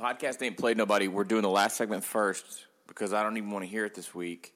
Podcast ain't played nobody. We're doing the last segment first because I don't even want to hear it this week.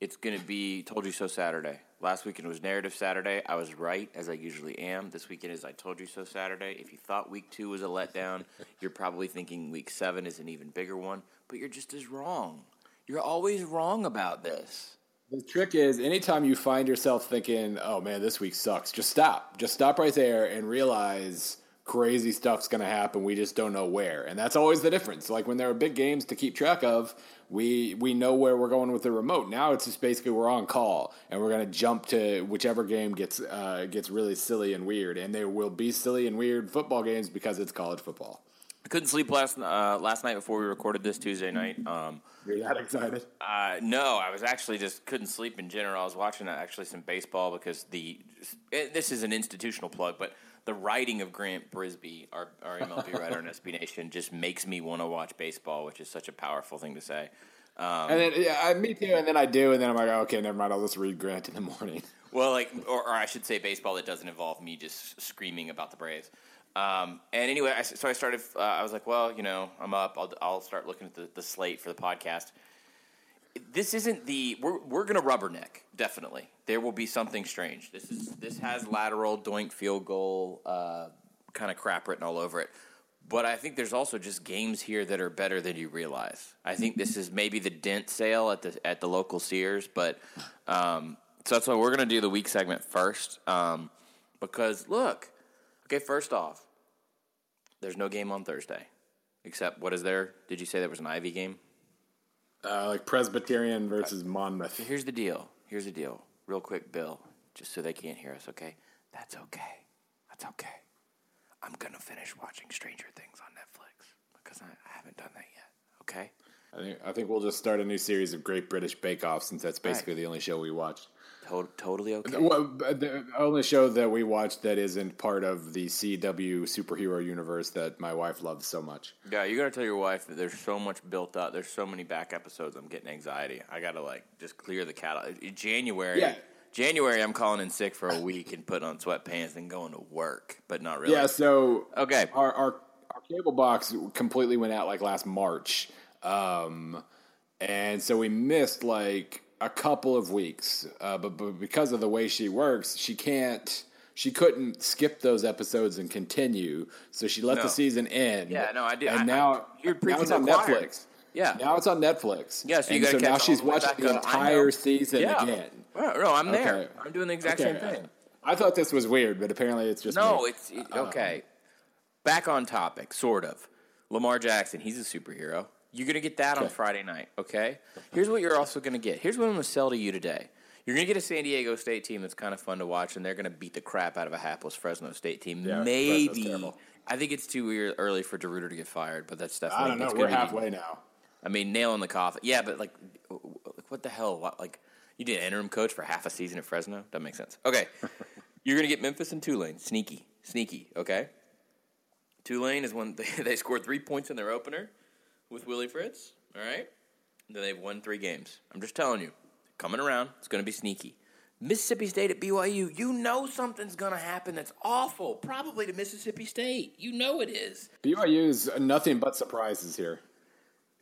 It's going to be Told You So Saturday. Last weekend was Narrative Saturday. I was right, as I usually am. This weekend is I Told You So Saturday. If you thought week two was a letdown, you're probably thinking week seven is an even bigger one, but you're just as wrong. You're always wrong about this. The trick is anytime you find yourself thinking, oh man, this week sucks, just stop. Just stop right there and realize crazy stuff's going to happen. We just don't know where. And that's always the difference. Like when there are big games to keep track of, we we know where we're going with the remote. Now it's just basically we're on call and we're going to jump to whichever game gets uh, gets really silly and weird. And there will be silly and weird football games because it's college football. I couldn't sleep last uh, last night before we recorded this Tuesday night. Um, You're that excited? Uh, no, I was actually just couldn't sleep in general. I was watching uh, actually some baseball because the it, this is an institutional plug, but the writing of Grant Brisbee, our, our MLB writer on SB Nation, just makes me want to watch baseball, which is such a powerful thing to say. Um, and then yeah, I, me too. And then I do, and then I'm like, okay, never mind. I'll just read Grant in the morning. Well, like, or, or I should say, baseball that doesn't involve me just screaming about the Braves. Um, and anyway, I, so I started. Uh, I was like, well, you know, I'm up. I'll, I'll start looking at the, the slate for the podcast this isn't the we're we're gonna rubberneck definitely. There will be something strange. This is this has lateral doink field goal uh, kind of crap written all over it. But I think there's also just games here that are better than you realize. I think this is maybe the dent sale at the at the local Sears, but um, so that's why we're gonna do the week segment first. Um, because look, okay, first off, there's no game on Thursday, except what is there? Did you say there was an Ivy game? Uh, like Presbyterian versus Monmouth. Here's the deal. Here's the deal. Real quick, Bill, just so they can't hear us, okay? That's okay. That's okay. I'm going to finish watching Stranger Things on Netflix because I, I haven't done that yet, okay? I think, I think we'll just start a new series of Great British Bake Off since that's basically right. the only show we watched. To- totally okay. Well, the only show that we watch that isn't part of the CW superhero universe that my wife loves so much. Yeah, you gotta tell your wife that there's so much built up. There's so many back episodes. I'm getting anxiety. I gotta like just clear the catalog. January. Yeah. January, I'm calling in sick for a week and putting on sweatpants and going to work, but not really. Yeah. So okay, our our, our cable box completely went out like last March, um, and so we missed like a couple of weeks, uh, but, but because of the way she works, she can't. She couldn't skip those episodes and continue, so she let no. the season end. Yeah, no, I did. And I, now, I, you're now it's on Netflix. Yeah, now it's on Netflix. Yeah, so so now she's watching the entire season yeah. again. Well, no, I'm there. Okay. I'm doing the exact okay. same thing. I thought this was weird, but apparently it's just no. Me. It's it, okay. Um, Back on topic, sort of. Lamar Jackson, he's a superhero. You're going to get that okay. on Friday night, okay? Here's what you're also going to get. Here's what I'm going to sell to you today. You're going to get a San Diego State team that's kind of fun to watch, and they're going to beat the crap out of a hapless Fresno State team. Yeah, Maybe. I think it's too early for DeRuyter to get fired, but that's definitely. I don't know. We're halfway now. I mean, nail in the coffin. Yeah, but like, what the hell? What, like, you did an interim coach for half a season at Fresno? Doesn't make sense. Okay, you're going to get Memphis and Tulane. Sneaky, sneaky. Okay. Tulane is when they, they scored three points in their opener with Willie Fritz. All right? Then they've won three games. I'm just telling you, coming around, it's going to be sneaky. Mississippi State at BYU, you know something's going to happen that's awful, probably to Mississippi State. You know it is. BYU is nothing but surprises here.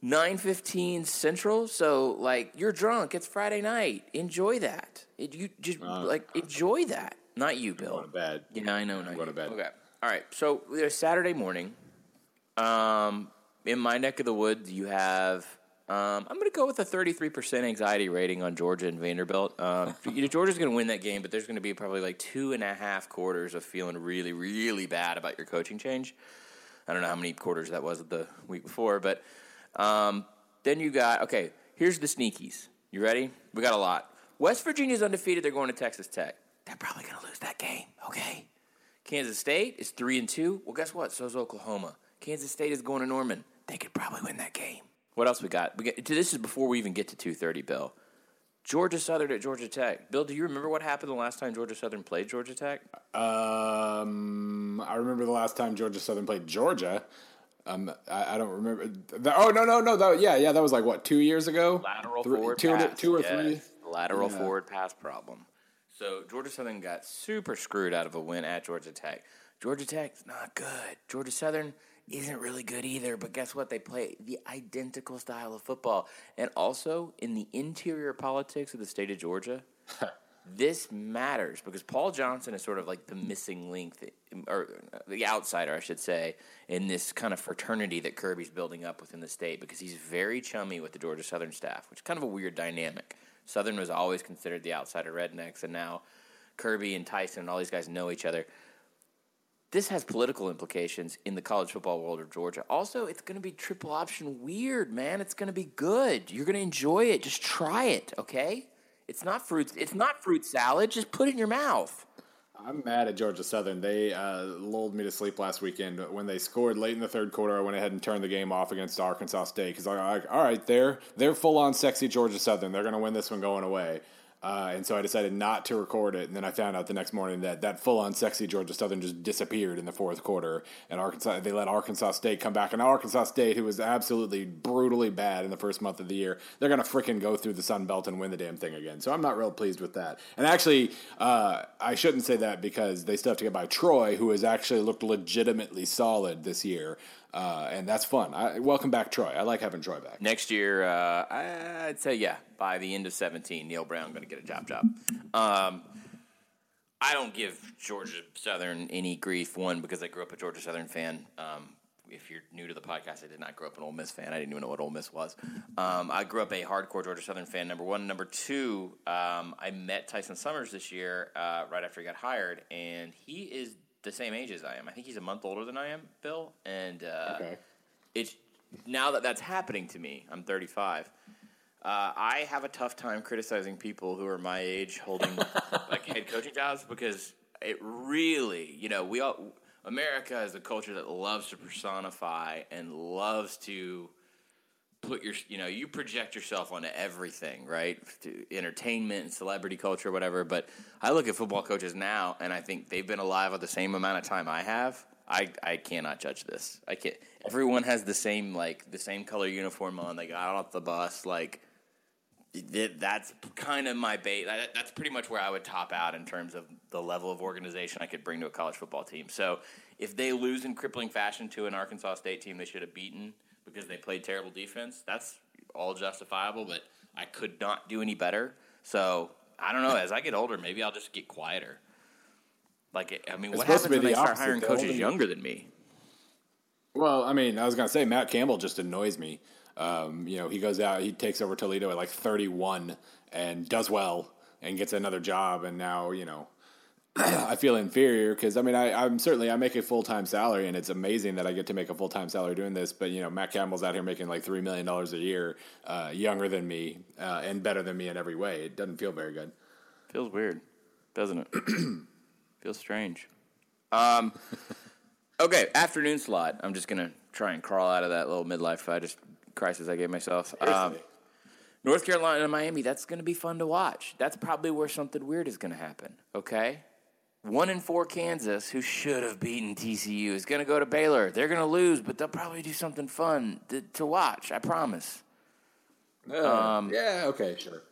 9:15 Central, so like you're drunk, it's Friday night. Enjoy that. It, you just uh, like enjoy that. Not you, Bill. Going to bed. Yeah, I know. I'm going to bed. Okay. All right. So there's Saturday morning. Um, in my neck of the woods, you have. Um, I'm going to go with a 33% anxiety rating on Georgia and Vanderbilt. Um, Georgia's going to win that game, but there's going to be probably like two and a half quarters of feeling really, really bad about your coaching change. I don't know how many quarters that was the week before, but um, then you got okay. Here's the sneakies. You ready? We got a lot. West Virginia's undefeated. They're going to Texas Tech. They're probably going to lose that game. Okay. Kansas State is three and two. Well, guess what? So is Oklahoma. Kansas State is going to Norman they could probably win that game. What else we got? We get this is before we even get to two thirty. Bill, Georgia Southern at Georgia Tech. Bill, do you remember what happened the last time Georgia Southern played Georgia Tech? Um, I remember the last time Georgia Southern played Georgia. Um, I, I don't remember. The, oh no no no! That, yeah yeah that was like what two years ago. Lateral three, forward two, pass. two or yes. three. Lateral yeah. forward pass problem. So Georgia Southern got super screwed out of a win at Georgia Tech. Georgia Tech's not good. Georgia Southern isn't really good either. But guess what? They play the identical style of football. And also, in the interior politics of the state of Georgia, this matters because Paul Johnson is sort of like the missing link, or uh, the outsider, I should say, in this kind of fraternity that Kirby's building up within the state because he's very chummy with the Georgia Southern staff, which is kind of a weird dynamic. Southern was always considered the outsider rednecks, and now Kirby and Tyson and all these guys know each other. This has political implications in the college football world of Georgia. Also, it's going to be triple option weird, man. It's going to be good. You're going to enjoy it. Just try it, okay? It's not fruit. It's not fruit salad. Just put it in your mouth. I'm mad at Georgia Southern. They uh, lulled me to sleep last weekend when they scored late in the third quarter. I went ahead and turned the game off against Arkansas State because I like, all right, they're they're full on sexy Georgia Southern. They're going to win this one going away. Uh, and so I decided not to record it. And then I found out the next morning that that full on sexy Georgia Southern just disappeared in the fourth quarter. And Arkansas, they let Arkansas State come back. And Arkansas State, who was absolutely brutally bad in the first month of the year, they're going to freaking go through the Sun Belt and win the damn thing again. So I'm not real pleased with that. And actually, uh, I shouldn't say that because they still have to get by Troy, who has actually looked legitimately solid this year. Uh, and that's fun. I, welcome back, Troy. I like having Troy back. Next year, uh, I'd say yeah. By the end of seventeen, Neal Brown going to get a job job. Um, I don't give Georgia Southern any grief. One because I grew up a Georgia Southern fan. Um, if you're new to the podcast, I did not grow up an Ole Miss fan. I didn't even know what Ole Miss was. Um, I grew up a hardcore Georgia Southern fan. Number one, number two. Um, I met Tyson Summers this year, uh, right after he got hired, and he is the same age as I am. I think he's a month older than I am, Bill. And uh, okay. it's now that that's happening to me. I'm 35. Uh, I have a tough time criticizing people who are my age holding like head coaching jobs because it really, you know, we all America is a culture that loves to personify and loves to put your you know you project yourself onto everything right? To entertainment and celebrity culture whatever but i look at football coaches now and i think they've been alive at the same amount of time i have. I i cannot judge this. I can't everyone has the same like the same color uniform on. They got off the bus like that's kind of my bait that's pretty much where i would top out in terms of the level of organization i could bring to a college football team. So if they lose in crippling fashion to an arkansas state team they should have beaten because they played terrible defense. That's all justifiable, but I could not do any better. So I don't know. As I get older, maybe I'll just get quieter. Like, I mean, it's what happens when they start hiring coaches younger than me? Well, I mean, I was gonna say Matt Campbell just annoys me. Um, you know, he goes out, he takes over Toledo at like 31 and does well and gets another job, and now you know I feel inferior because I mean I, am certainly I make a full time salary and it's amazing that I get to make a full time salary doing this. But you know Matt Campbell's out here making like three million dollars a year, uh, younger than me uh, and better than me in every way. It doesn't feel very good. Feels weird, doesn't it? Feels strange. Um, okay, afternoon slot. I'm just gonna try and crawl out of that little midlife I just crisis I gave myself. Um, North Carolina and Miami. That's gonna be fun to watch. That's probably where something weird is gonna happen. Okay one in four Kansas, who should have beaten TCU, is going to go to Baylor. They're going to lose, but they'll probably do something fun to, to watch. I promise. Uh, um, yeah. Okay. Sure.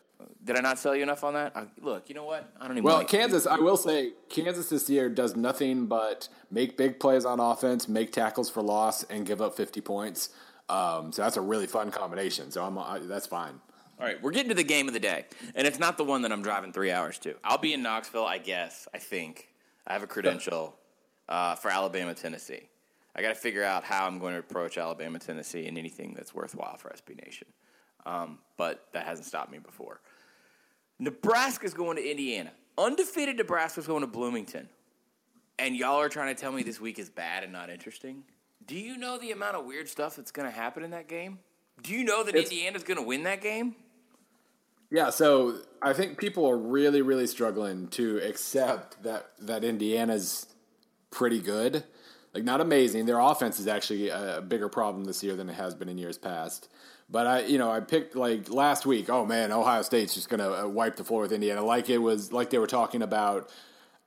Did I not sell you enough on that? I, look, you know what? I don't even. Well, like Kansas, I will say, Kansas this year does nothing but make big plays on offense, make tackles for loss, and give up fifty points. Um, so that's a really fun combination. So I'm I, that's fine. All right, we're getting to the game of the day, and it's not the one that I'm driving three hours to. I'll be in Knoxville, I guess. I think I have a credential uh, for Alabama, Tennessee. I got to figure out how I'm going to approach Alabama, Tennessee, and anything that's worthwhile for SB Nation. Um, but that hasn't stopped me before. Nebraska's going to Indiana. Undefeated Nebraska's going to Bloomington. And y'all are trying to tell me this week is bad and not interesting? Do you know the amount of weird stuff that's going to happen in that game? Do you know that it's, Indiana's going to win that game? Yeah, so I think people are really, really struggling to accept that that Indiana's pretty good. Like not amazing. Their offense is actually a bigger problem this year than it has been in years past. But I, you know, I picked like last week. Oh man, Ohio State's just to uh, wipe the floor with Indiana, like it was like they were talking about.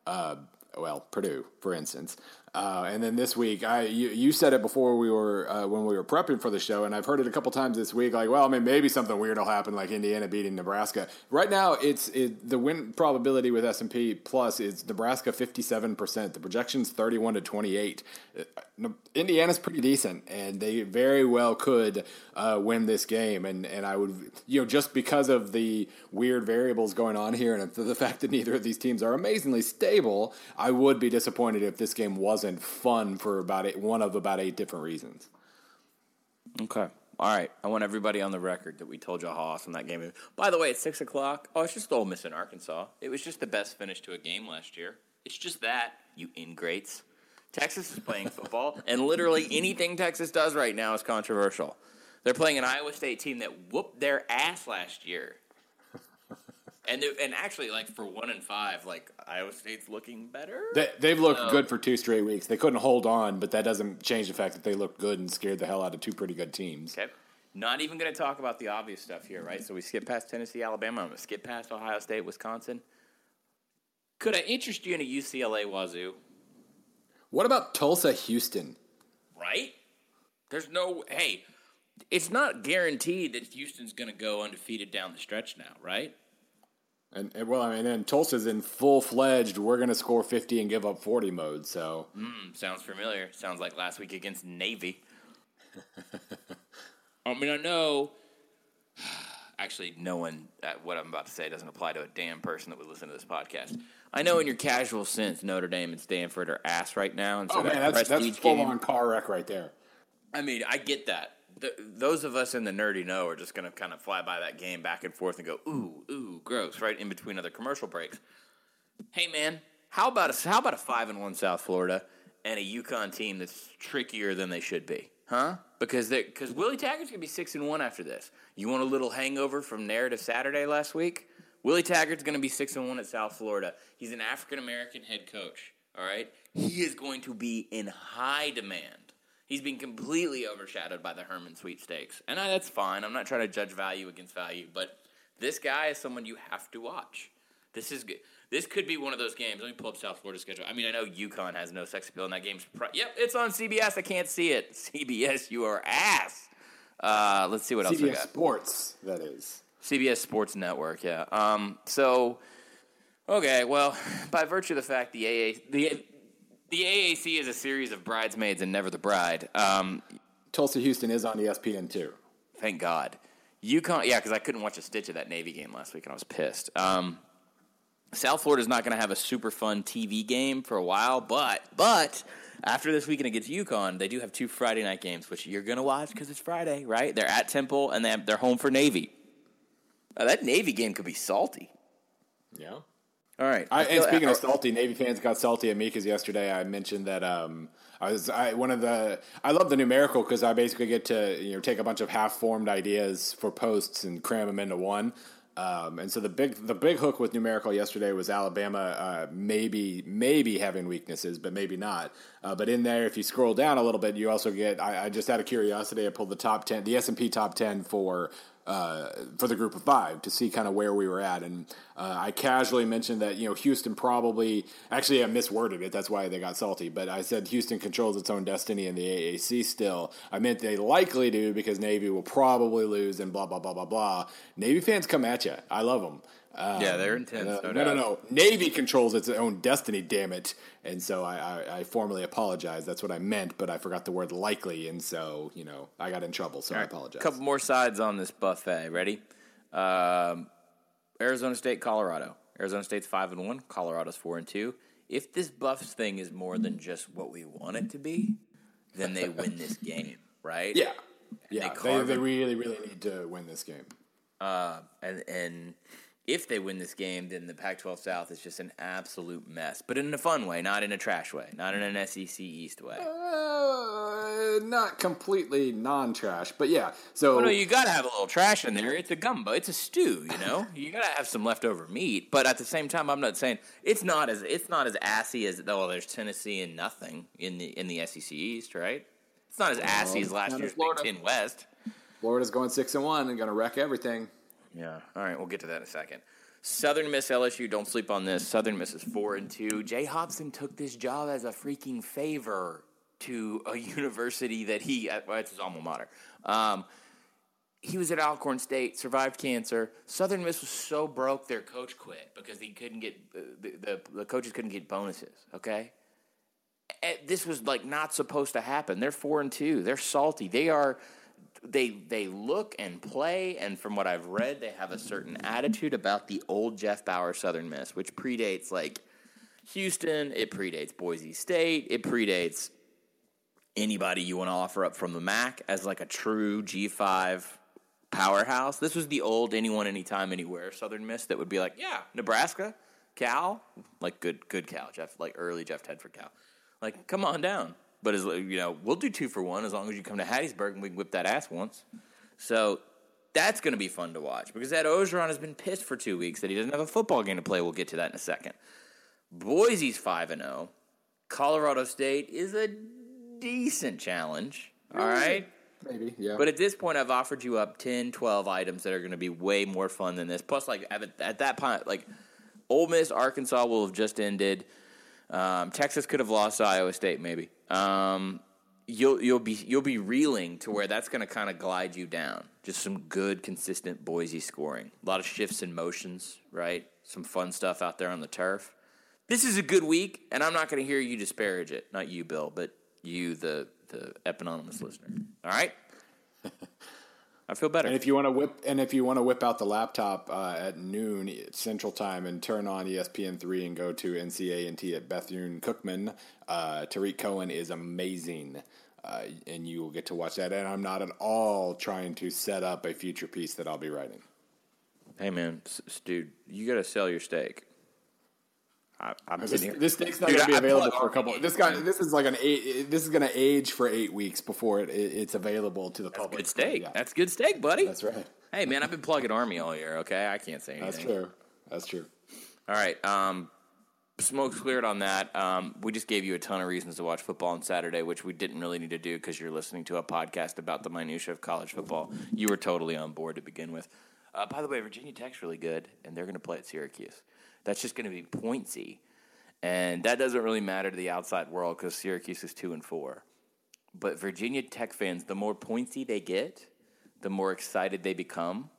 Uh, well, Purdue, for instance. Uh, and then this week, I you, you said it before we were uh, when we were prepping for the show, and I've heard it a couple times this week. Like, well, I mean, maybe something weird will happen, like Indiana beating Nebraska. Right now, it's it, the win probability with S and P plus is Nebraska fifty seven percent. The projection's thirty one to twenty eight. Uh, Indiana's pretty decent, and they very well could uh, win this game. And and I would you know just because of the weird variables going on here, and the fact that neither of these teams are amazingly stable, I would be disappointed if this game was wasn't fun for about eight, one of about eight different reasons. Okay. All right. I want everybody on the record that we told you how awesome that game is. By the way, it's six o'clock. Oh, it's just Ole Miss in Arkansas. It was just the best finish to a game last year. It's just that, you ingrates. Texas is playing football, and literally anything Texas does right now is controversial. They're playing an Iowa State team that whooped their ass last year. And and actually, like for one and five, like Iowa State's looking better. They, have looked good for two straight weeks. They couldn't hold on, but that doesn't change the fact that they looked good and scared the hell out of two pretty good teams. Okay. Not even going to talk about the obvious stuff here, right? So we skip past Tennessee, Alabama. I'm going to skip past Ohio State, Wisconsin. Could I interest you in a UCLA Wazzu? What about Tulsa, Houston? Right? There's no. Hey, it's not guaranteed that Houston's going to go undefeated down the stretch now, right? And, and, well, I mean, and Tulsa's in full fledged. We're going to score fifty and give up forty mode. So mm, sounds familiar. Sounds like last week against Navy. I mean, I know. Actually, no one. Uh, what I'm about to say doesn't apply to a damn person that would listen to this podcast. I know, in your casual sense, Notre Dame and Stanford are ass right now, and so oh that man, that's, that's full on car wreck right there. I mean, I get that those of us in the nerdy know are just going to kind of fly by that game back and forth and go, ooh, ooh, gross, right in between other commercial breaks. Hey, man, how about a, how about a five and one South Florida and a UConn team that's trickier than they should be, huh? Because because Willie Taggart's going to be six and one after this. You want a little hangover from narrative Saturday last week? Willie Taggart's going to be six and one at South Florida. He's an African American head coach. All right, he is going to be in high demand He's been completely overshadowed by the Herman sweepstakes. And I, that's fine. I'm not trying to judge value against value, but this guy is someone you have to watch. This is good. This could be one of those games. Let me pull up South Florida's schedule. I mean, I know UConn has no sex appeal, and that game's. Pro- yep, it's on CBS. I can't see it. CBS, you are ass. Uh, let's see what else CBS Sports, that is. CBS Sports Network, yeah. Um, so, okay, well, by virtue of the fact the AA, the the AAC is a series of bridesmaids and never the bride. Um, Tulsa Houston is on ESPN too. Thank God. UConn, yeah, because I couldn't watch a stitch of that Navy game last week and I was pissed. Um, South is not going to have a super fun TV game for a while, but but after this weekend against UConn, they do have two Friday night games, which you're going to watch because it's Friday, right? They're at Temple and they have, they're home for Navy. Now, that Navy game could be salty. Yeah. All right. I, and speaking of salty, Navy fans got salty at me because yesterday I mentioned that um, I was I, one of the I love the numerical because I basically get to you know take a bunch of half formed ideas for posts and cram them into one. Um, and so the big the big hook with numerical yesterday was Alabama uh, maybe maybe having weaknesses, but maybe not. Uh, but in there, if you scroll down a little bit, you also get. I, I just out of curiosity, I pulled the top ten, the S and P top ten for uh, for the group of five to see kind of where we were at. And uh, I casually mentioned that, you know, Houston probably, actually, I misworded it. That's why they got salty. But I said Houston controls its own destiny in the AAC still. I meant they likely do because Navy will probably lose and blah, blah, blah, blah, blah. Navy fans come at you. I love them. Um, yeah, they're intense. Uh, no, no, no, no, Navy controls its own destiny. Damn it! And so I, I, I, formally apologize. That's what I meant, but I forgot the word likely, and so you know I got in trouble. So I apologize. A couple more sides on this buffet. Ready? Um, Arizona State, Colorado. Arizona State's five and one. Colorado's four and two. If this Buffs thing is more than just what we want it to be, then they win this game, right? Yeah, yeah. They, they, they really, really need to win this game. Uh, and and if they win this game, then the Pac 12 South is just an absolute mess, but in a fun way, not in a trash way, not in an SEC East way. Uh, not completely non trash, but yeah. So, well, no, you got to have a little trash in there. It's a gumbo, it's a stew, you know? you got to have some leftover meat, but at the same time, I'm not saying it's not as it's not as assy as, oh, there's Tennessee and nothing in the, in the SEC East, right? It's not as assy as last year's Big Ten West. Florida's going 6 and 1 and going to wreck everything. Yeah. All right. We'll get to that in a second. Southern Miss LSU, don't sleep on this. Southern Miss is four and two. Jay Hopson took this job as a freaking favor to a university that he, well, it's his alma mater. Um, he was at Alcorn State, survived cancer. Southern Miss was so broke, their coach quit because he couldn't get uh, the, the, the coaches couldn't get bonuses. Okay, and this was like not supposed to happen. They're four and two. They're salty. They are. They they look and play, and from what I've read, they have a certain attitude about the old Jeff Bower Southern Miss, which predates like Houston. It predates Boise State. It predates anybody you want to offer up from the MAC as like a true G five powerhouse. This was the old anyone, anytime, anywhere Southern Miss that would be like, yeah, Nebraska, Cal, like good, good Cal, Jeff, like early Jeff Tedford Cal. Like, come on down. But as you know, we'll do two for one as long as you come to Hattiesburg and we can whip that ass once. So that's going to be fun to watch because that Orgeron has been pissed for two weeks that he doesn't have a football game to play. We'll get to that in a second. Boise's five and zero. Colorado State is a decent challenge. All right. Maybe, yeah. But at this point, I've offered you up 10, 12 items that are going to be way more fun than this. Plus, like at, at that point, like Ole Miss, Arkansas will have just ended. Um, Texas could have lost Iowa State, maybe. Um, you'll you'll be you'll be reeling to where that's going to kind of glide you down. Just some good, consistent Boise scoring. A lot of shifts and motions, right? Some fun stuff out there on the turf. This is a good week, and I'm not going to hear you disparage it. Not you, Bill, but you, the the eponymous listener. All right. I feel better. And if you want to whip, and if you want to whip out the laptop uh, at noon Central Time and turn on ESPN three and go to NCA and T at Bethune Cookman, uh, Tarik Cohen is amazing, uh, and you will get to watch that. And I'm not at all trying to set up a future piece that I'll be writing. Hey man, dude, you got to sell your steak. I, am this, this steak's not going to be available for a couple. This guy, this is like an eight. This is going to age for eight weeks before it, it it's available to the That's public. Good steak. Yeah. That's good steak, buddy. That's right. Hey man, I've been plugging Army all year. Okay, I can't say anything. That's true. That's true. All right. Um, smoke's cleared on that. Um, we just gave you a ton of reasons to watch football on Saturday, which we didn't really need to do because you're listening to a podcast about the minutia of college football. You were totally on board to begin with. Uh, by the way, Virginia Tech's really good, and they're going to play at Syracuse. That's just going to be pointsy and that doesn't really matter to the outside world because Syracuse is two and four. But Virginia Tech fans, the more pointsy they get, the more excited they become.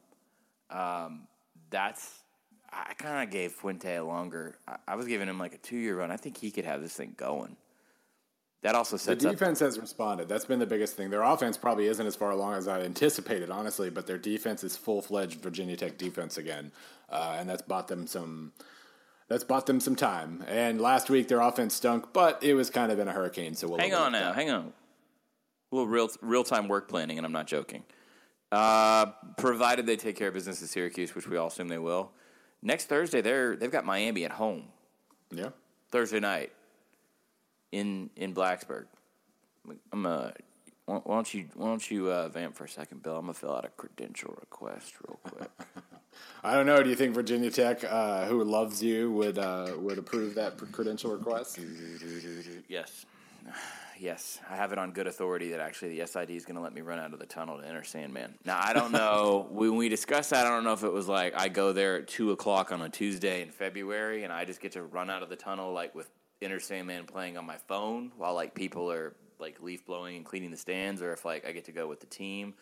Um, that's I kind of gave Fuente a longer. I, I, was giving him like a two year run. I think he could have this thing going. That also sets the defense up, has responded. That's been the biggest thing. Their offense probably isn't as far along as I anticipated, honestly, but their defense is full fledged Virginia Tech defense again, uh, and that's bought them some that's bought them some time. And last week their offense stunk, but it was kind of in a hurricane. So we'll hang on now, hang on. A little real real time work planning, and I'm not joking. Uh, provided they take care of business at Syracuse, which we all assume they will. Next Thursday, they're they've got Miami at home. Yeah, Thursday night in in Blacksburg. I'm uh, why don't you why don't you uh, vamp for a second, Bill? I'm gonna fill out a credential request real quick. I don't know. Do you think Virginia Tech, uh, who loves you, would uh, would approve that credential request? Yes, yes. I have it on good authority that actually the SID is going to let me run out of the tunnel to enter Sandman. Now I don't know when we discussed that. I don't know if it was like I go there at two o'clock on a Tuesday in February, and I just get to run out of the tunnel like with Enter Sandman playing on my phone while like people are like leaf blowing and cleaning the stands, or if like I get to go with the team.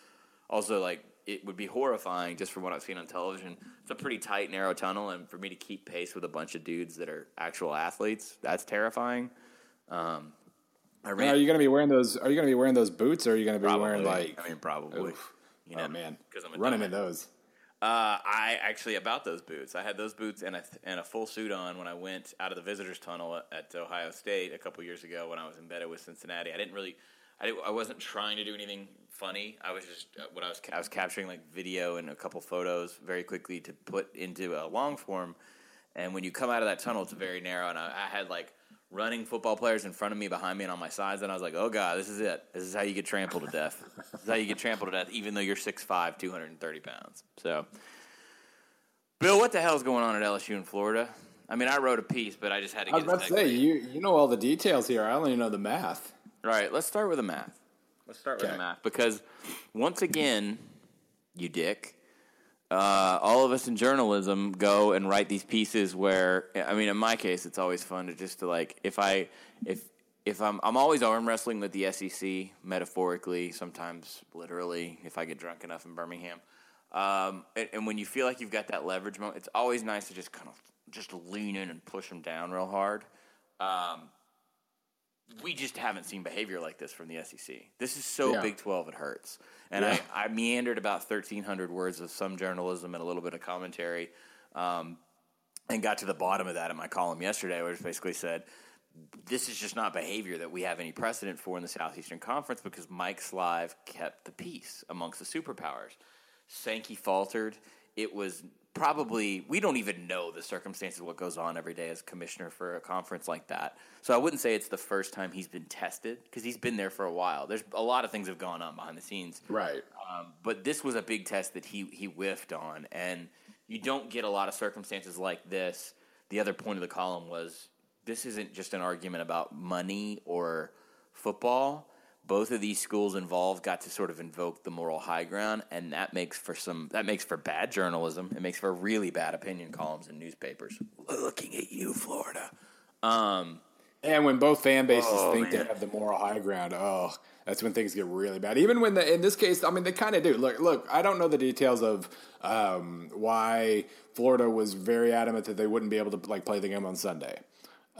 Also, like it would be horrifying just from what I've seen on television. It's a pretty tight, narrow tunnel, and for me to keep pace with a bunch of dudes that are actual athletes, that's terrifying. Um, I ran, are you going to be wearing those? Are you going to be wearing those boots, or are you going to be probably, wearing like? I mean, probably. Oof. You know, oh man, because I'm running in those. Uh, I actually about those boots. I had those boots and a and a full suit on when I went out of the visitors tunnel at Ohio State a couple years ago when I was embedded with Cincinnati. I didn't really I, I wasn't trying to do anything funny. I was just uh, what I was I was capturing like video and a couple photos very quickly to put into a long form. And when you come out of that tunnel, it's very narrow, and I, I had like running football players in front of me, behind me, and on my sides. And I was like, oh god, this is it. This is how you get trampled to death. this is how you get trampled to death, even though you're 6'5", 230 pounds. So, Bill, what the hell is going on at LSU in Florida? I mean, I wrote a piece, but I just had to. I was about to say you you know all the details here. I only know the math. Right. Let's start with the math. Let's start with the math because once again, you dick. uh, all of us in journalism go and write these pieces where I mean, in my case, it's always fun to just to like if I if if I'm I'm always arm wrestling with the SEC metaphorically, sometimes literally, if I get drunk enough in Birmingham. Um, and, and, when you feel like you've got that leverage moment, it's always nice to just kind of just lean in and push them down real hard. Um, we just haven't seen behavior like this from the SEC. This is so yeah. Big 12, it hurts. And yeah. I, I, meandered about 1,300 words of some journalism and a little bit of commentary um, and got to the bottom of that in my column yesterday, where it basically said, this is just not behavior that we have any precedent for in the Southeastern Conference because Mike Slive kept the peace amongst the superpowers. Sankey faltered. It was probably we don't even know the circumstances what goes on every day as commissioner for a conference like that. So I wouldn't say it's the first time he's been tested because he's been there for a while. There's a lot of things have gone on behind the scenes, right? Um, but this was a big test that he he whiffed on, and you don't get a lot of circumstances like this. The other point of the column was this isn't just an argument about money or football both of these schools involved got to sort of invoke the moral high ground, and that makes for some that makes for bad journalism. It makes for really bad opinion columns in newspapers. Looking at you, Florida. Um, and when both fan bases oh, think man. they have the moral high ground, oh, that's when things get really bad. Even when the, in this case, I mean, they kind of do. Look, look, I don't know the details of um, why Florida was very adamant that they wouldn't be able to like play the game on Sunday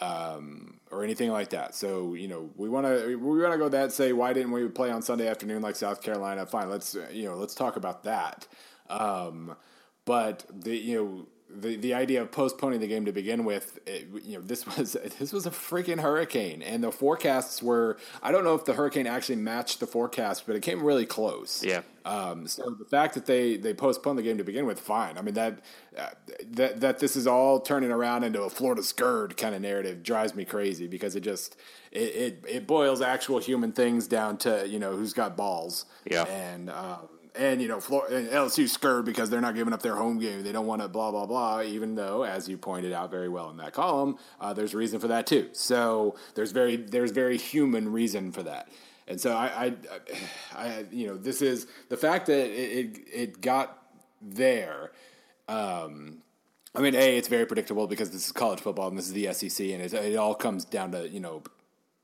um, or anything like that. So you know, we want to we want to go that say why didn't we play on Sunday afternoon like South Carolina? Fine, let's you know let's talk about that. Um, but the you know the the idea of postponing the game to begin with, it, you know, this was this was a freaking hurricane, and the forecasts were. I don't know if the hurricane actually matched the forecast, but it came really close. Yeah. Um, so the fact that they they postponed the game to begin with, fine. I mean that uh, that that this is all turning around into a Florida Scurd kind of narrative drives me crazy because it just it, it, it boils actual human things down to you know who's got balls. Yeah. And um, and you know Florida, LSU scared because they're not giving up their home game. They don't want to blah blah blah. Even though, as you pointed out very well in that column, uh, there's reason for that too. So there's very there's very human reason for that. And so I, I, I you know, this is the fact that it it, it got there. Um, I mean, a it's very predictable because this is college football and this is the SEC, and it, it all comes down to you know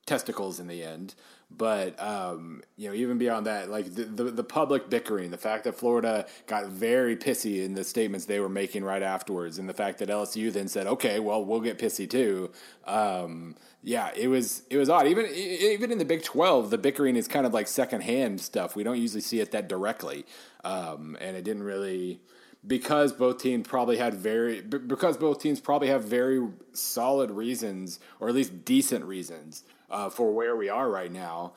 testicles in the end. But um, you know, even beyond that, like the, the, the public bickering, the fact that Florida got very pissy in the statements they were making right afterwards, and the fact that LSU then said, "Okay, well, we'll get pissy too." Um, yeah, it was it was odd. Even even in the Big Twelve, the bickering is kind of like secondhand stuff. We don't usually see it that directly, um, and it didn't really because both teams probably had very because both teams probably have very solid reasons or at least decent reasons uh, for where we are right now.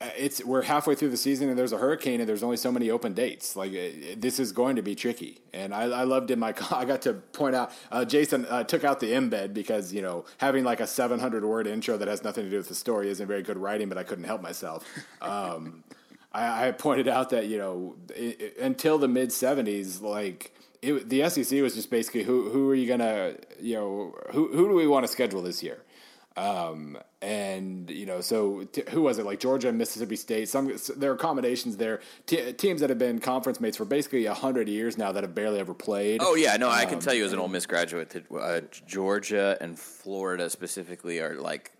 Uh, it's we're halfway through the season and there's a hurricane and there's only so many open dates. Like it, this is going to be tricky. And I, I loved in my I got to point out uh, Jason uh, took out the embed because you know having like a 700 word intro that has nothing to do with the story isn't very good writing, but I couldn't help myself. Um, I, I, pointed out that you know it, it, until the mid 70s, like. It, the SEC was just basically who who are you gonna you know who who do we want to schedule this year um, and you know, so t- who was it? Like Georgia and Mississippi State. Some there are accommodations there. T- teams that have been conference mates for basically hundred years now that have barely ever played. Oh yeah, no, I can um, tell you as an Ole Miss graduate that uh, Georgia and Florida specifically are like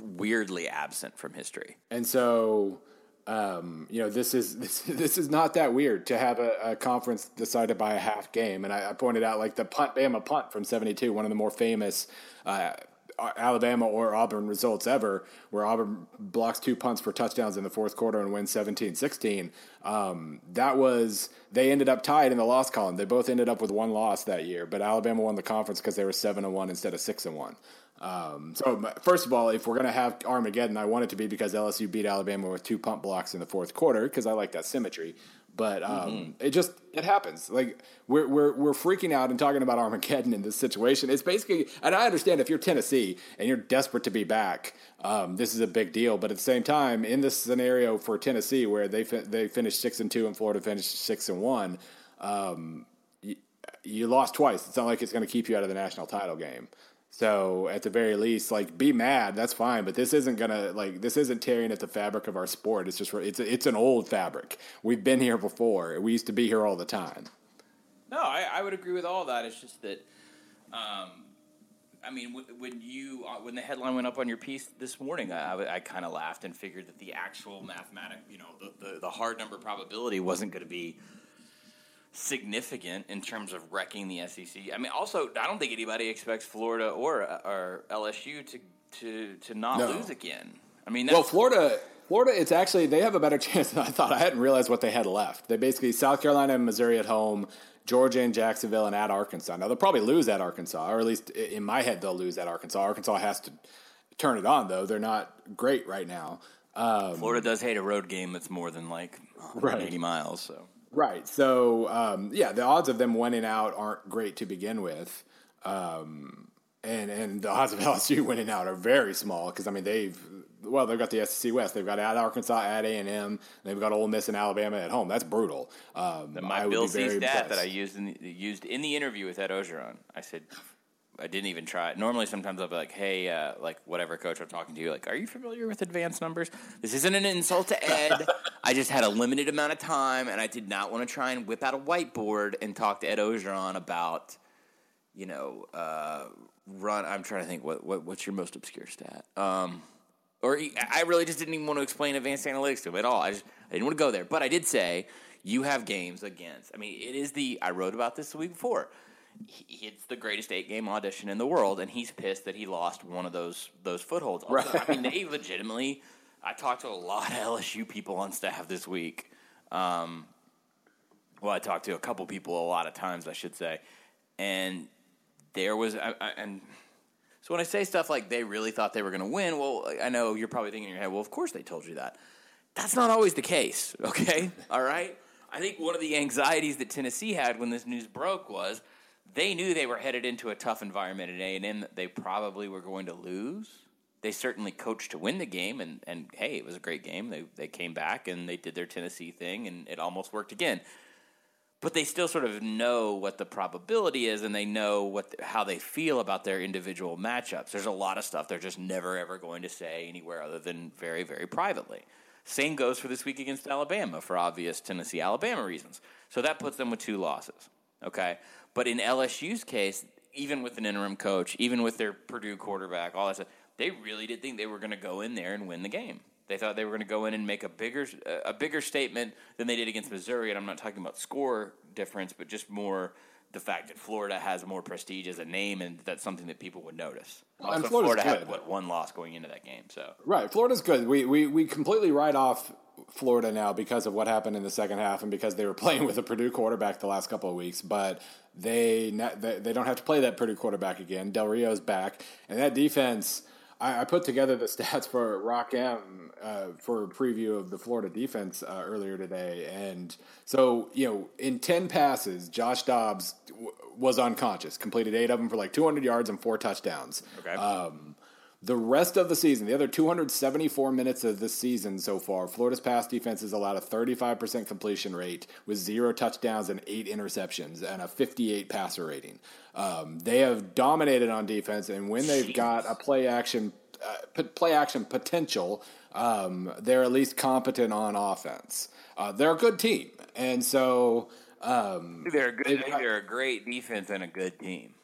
weirdly absent from history. And so um, you know, this is this, this is not that weird to have a, a conference decided by a half game. And I, I, pointed out like the punt Bama punt from '72, one of the more famous uh, Alabama or Auburn results ever, where Auburn blocks two punts for touchdowns in the fourth quarter and wins 17 16. Um, that was, they ended up tied in the loss column. They both ended up with one loss that year, but Alabama won the conference because they were 7 and 1 instead of 6 and 1. Um, so, first of all, if we're going to have Armageddon, I want it to be because LSU beat Alabama with two punt blocks in the fourth quarter because I like that symmetry. But um, mm-hmm. it just it happens. Like we're we're we're freaking out and talking about Armageddon in this situation. It's basically, and I understand if you're Tennessee and you're desperate to be back, um, this is a big deal. But at the same time, in this scenario for Tennessee, where they fi- they finished six and two and Florida finished six and one, um, you, you lost twice. It's not like it's going to keep you out of the national title game. So at the very least, like be mad, that's fine. But this isn't gonna like this isn't tearing at the fabric of our sport. It's just it's it's an old fabric. We've been here before. We used to be here all the time. No, I, I would agree with all that. It's just that, um, I mean, when you uh, when the headline went up on your piece this morning, I, I, I kind of laughed and figured that the actual mathematic, you know, the, the, the hard number probability wasn't going to be significant in terms of wrecking the SEC. I mean, also, I don't think anybody expects Florida or or LSU to to to not No. lose again. I mean, Well, Florida, Florida, it's actually they have a better chance than I thought. I hadn't realized what they had left. They basically South Carolina and Missouri at home, Georgia and Jacksonville, and at Arkansas. Now they'll probably lose at Arkansas, or at least in my head they'll lose at Arkansas. Arkansas has to turn it on though; they're not great right now. Um, Florida does hate a road game that's more than like eighty miles. So Right. So, um, yeah, the odds of them winning out aren't great to begin with. Um, and, and the odds of LSU winning out are very small because, I mean, they've, well, they've got the SEC West. They've got at Arkansas, at A&M. They've got Ole Miss and Alabama at home. That's brutal. Um, my I would Bill be C very stat that I used in the, used in the interview with Ed Orgeron, I said I didn't even try. Normally, sometimes I'll be like, "Hey, uh, like whatever coach I'm talking to, you, like, are you familiar with advanced numbers?" This isn't an insult to Ed. I just had a limited amount of time, and I did not want to try and whip out a whiteboard and talk to Ed Orgeron about, you know, uh, run. I'm trying to think what, what what's your most obscure stat. Um, or I really just didn't even want to explain advanced analytics to him at all. I just I didn't want to go there. But I did say you have games against. I mean, it is the I wrote about this the week before. He- It's the greatest eight game audition in the world, and he's pissed that he lost one of those those footholds. Also, Right. I mean, they legitimately. I talked to a lot of LSU people on staff this week. Um, well, I talked to a couple people a lot of times, I should say, and there was I, I, and so when I say stuff like they really thought they were going to win, well, I know you're probably thinking in your head, well, of course they told you that. That's not always the case, okay? All right? I think one of the anxieties that Tennessee had when this news broke was they knew they were headed into a tough environment at A&M that they probably were going to lose. They certainly coached to win the game, and, and hey, it was a great game. They, they came back and they did their Tennessee thing, and it almost worked again but they still sort of know what the probability is and they know what how they feel about their individual matchups. There's a lot of stuff they're just never ever going to say anywhere other than very very privately. Same goes for this week against Alabama for obvious Tennessee Alabama reasons. So that puts them with two losses. Okay? But in LSU's case, even with an interim coach, even with their Purdue quarterback, all that stuff, they really did think they were going to go in there and win the game. They thought they were going to go in and make a bigger a bigger statement than they did against Missouri. And I'm not talking about score difference, but just more the fact that Florida has more prestige as a name, and that's something that people would notice. Well, and Florida's Florida had what one loss going into that game, so Right, Florida's good. We, we we completely write off Florida now because of what happened in the second half and because they were playing with a Purdue quarterback the last couple of weeks. But they they, don't have to play that Purdue quarterback again. Del Rio's back, and that defense. I, I put together the stats for Rock M uh, for a preview of the Florida defense uh, earlier today, and so you know, in ten passes, Josh Dobbs w- was unconscious, completed eight of them for like 200 yards and four touchdowns. okay. The rest of the season, the other 274 minutes of the season so far, Florida's pass defense has allowed a 35% completion rate with zero touchdowns and eight interceptions and a 58 passer rating. Um, they have dominated on defense, and when they've got a play action, uh, play action potential, um, they're at least competent on offense. Uh, they're a good team, and so um, they're a good. They're a great defense and a good team.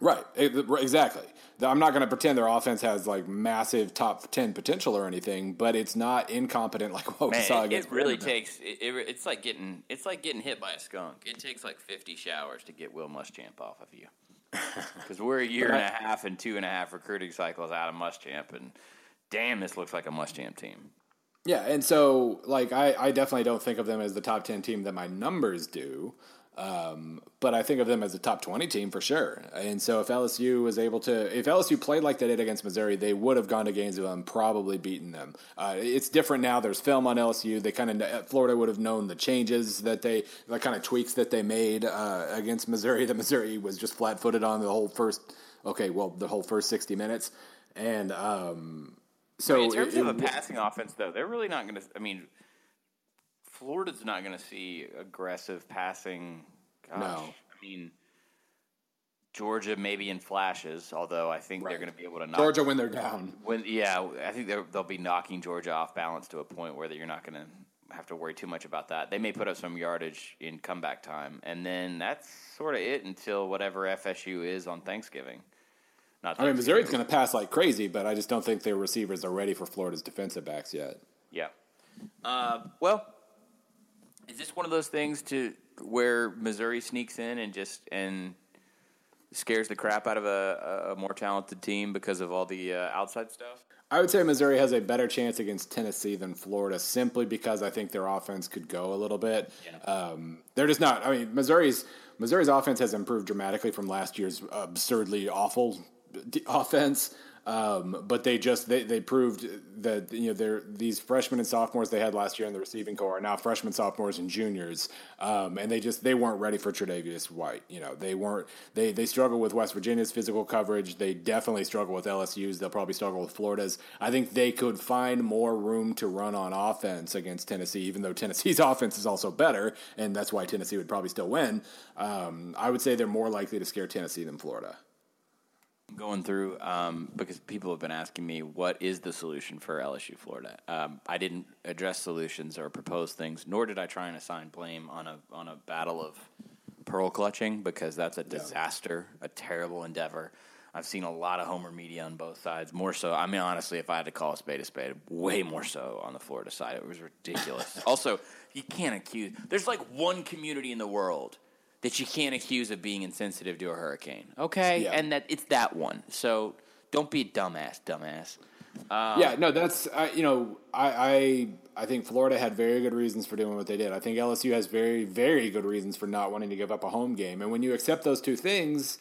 Right, eh, e- exactly. I'm not going to pretend their offense has like massive top ten potential or anything, but it's not incompetent like what we Man, saw it, it really takes. It, it, it's like getting. It's like getting hit by a skunk. It takes like fifty showers to get Will Muschamp off of you. Because we're a year and a half and two and a half recruiting cycles out of Muschamp, and damn, this looks like a Muschamp team. Yeah, and so like I, I definitely don't think of them as the top ten team that my numbers do, um, but I think of them as a top twenty team for sure. And so if LSU was able to, if LSU played like they did against Missouri, they would have gone to Gainesville and probably beaten them. Uh, it's different now. There's film on LSU. They kind of Florida would have known the changes that they, the kind of tweaks that they made uh, against Missouri. That Missouri was just flat footed on the whole first. Okay, well, the whole first sixty minutes, and um, so in terms it- of a passing offense, though, they're really not going to. I mean, Florida's not going to see aggressive passing. Gosh, No. I mean, Georgia maybe in flashes, although I think they're going to be able to knock Georgia when they're down. When yeah, I think they'll be knocking Georgia off balance to a point where you're not going to have to worry too much about that. They may put up some yardage in comeback time, and then that's sort of it until whatever FSU is on Thanksgiving. Not I mean, Missouri's going to pass like crazy, but I just don't think their receivers are ready for Florida's defensive backs yet. Yeah. Uh, well, is this one of those things to where Missouri sneaks in and just and scares the crap out of a, a more talented team because of all the uh, outside stuff? I would say Missouri has a better chance against Tennessee than Florida simply because I think their offense could go a little bit. Yeah. Um, they're just not. I mean, Missouri's Missouri's offense has improved dramatically from last year's absurdly awful offense. Um, but they just they, they proved that you know they're these freshmen and sophomores they had last year in the receiving corps are now freshmen, sophomores, and juniors, um, and they just they weren't ready for Tre'Davious White. You know they weren't they they struggle with West Virginia's physical coverage. They definitely struggle with LSU's. They'll probably struggle with Florida's. I think they could find more room to run on offense against Tennessee, even though Tennessee's offense is also better, and that's why Tennessee would probably still win. Um, I would say they're more likely to scare Tennessee than Florida going through um, because people have been asking me what is the solution for LSU Florida. Um, I didn't address solutions or propose things, nor did I try and assign blame on a on a battle of pearl clutching because that's a disaster, yeah. a terrible endeavor. I've seen a lot of Homer media on both sides. More so, I mean, honestly, if I had to call a spade a spade, way more so on the Florida side. It was ridiculous. also, you can't accuse. There's like one community in the world that you can't accuse of being insensitive to a hurricane. Okay, yeah. and that it's that one. So don't be a dumbass, dumbass. Um, yeah, no, that's I, you know I, I I think Florida had very good reasons for doing what they did. I think LSU has very very good reasons for not wanting to give up a home game. And when you accept those two things,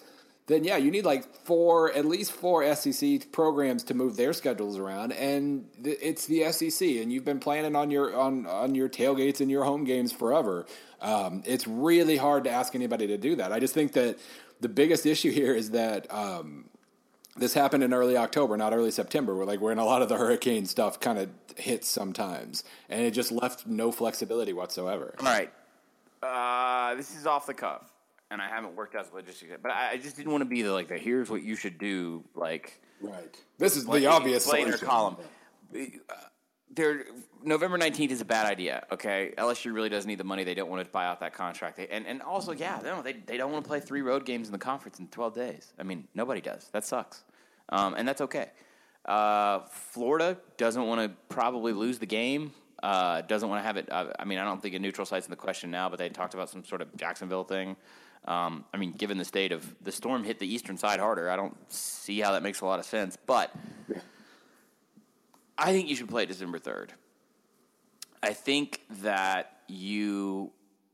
then yeah, you need like four, at least four SEC programs to move their schedules around, and it's the SEC, and you've been planning on your on on your tailgates and your home games forever. Um, it's really hard to ask anybody to do that. I just think that the biggest issue here is that um, this happened in early October, not early September, where like when a lot of the hurricane stuff kind of hits sometimes, and it just left no flexibility whatsoever. All right, uh, this is off the cuff and I haven't worked out the logistics yet. But I, I just didn't want to be the like the here's what you should do like right. This is the obvious solution. column. Uh, there, November nineteenth is a bad idea. Okay, LSU really does need the money. They don't want to buy out that contract. They, and and also, yeah, they don't, they, they don't want to play three road games in the conference in twelve days. I mean, nobody does. That sucks, um, and that's okay. Uh, Florida doesn't want to probably lose the game. Uh, doesn't want to have it. Uh, I mean, I don't think a neutral site's in the question now, but they talked about some sort of Jacksonville thing. Um, I mean, given the state of the storm hit the eastern side harder, I don't see how that makes a lot of sense. But I think you should play December 3rd. I think that you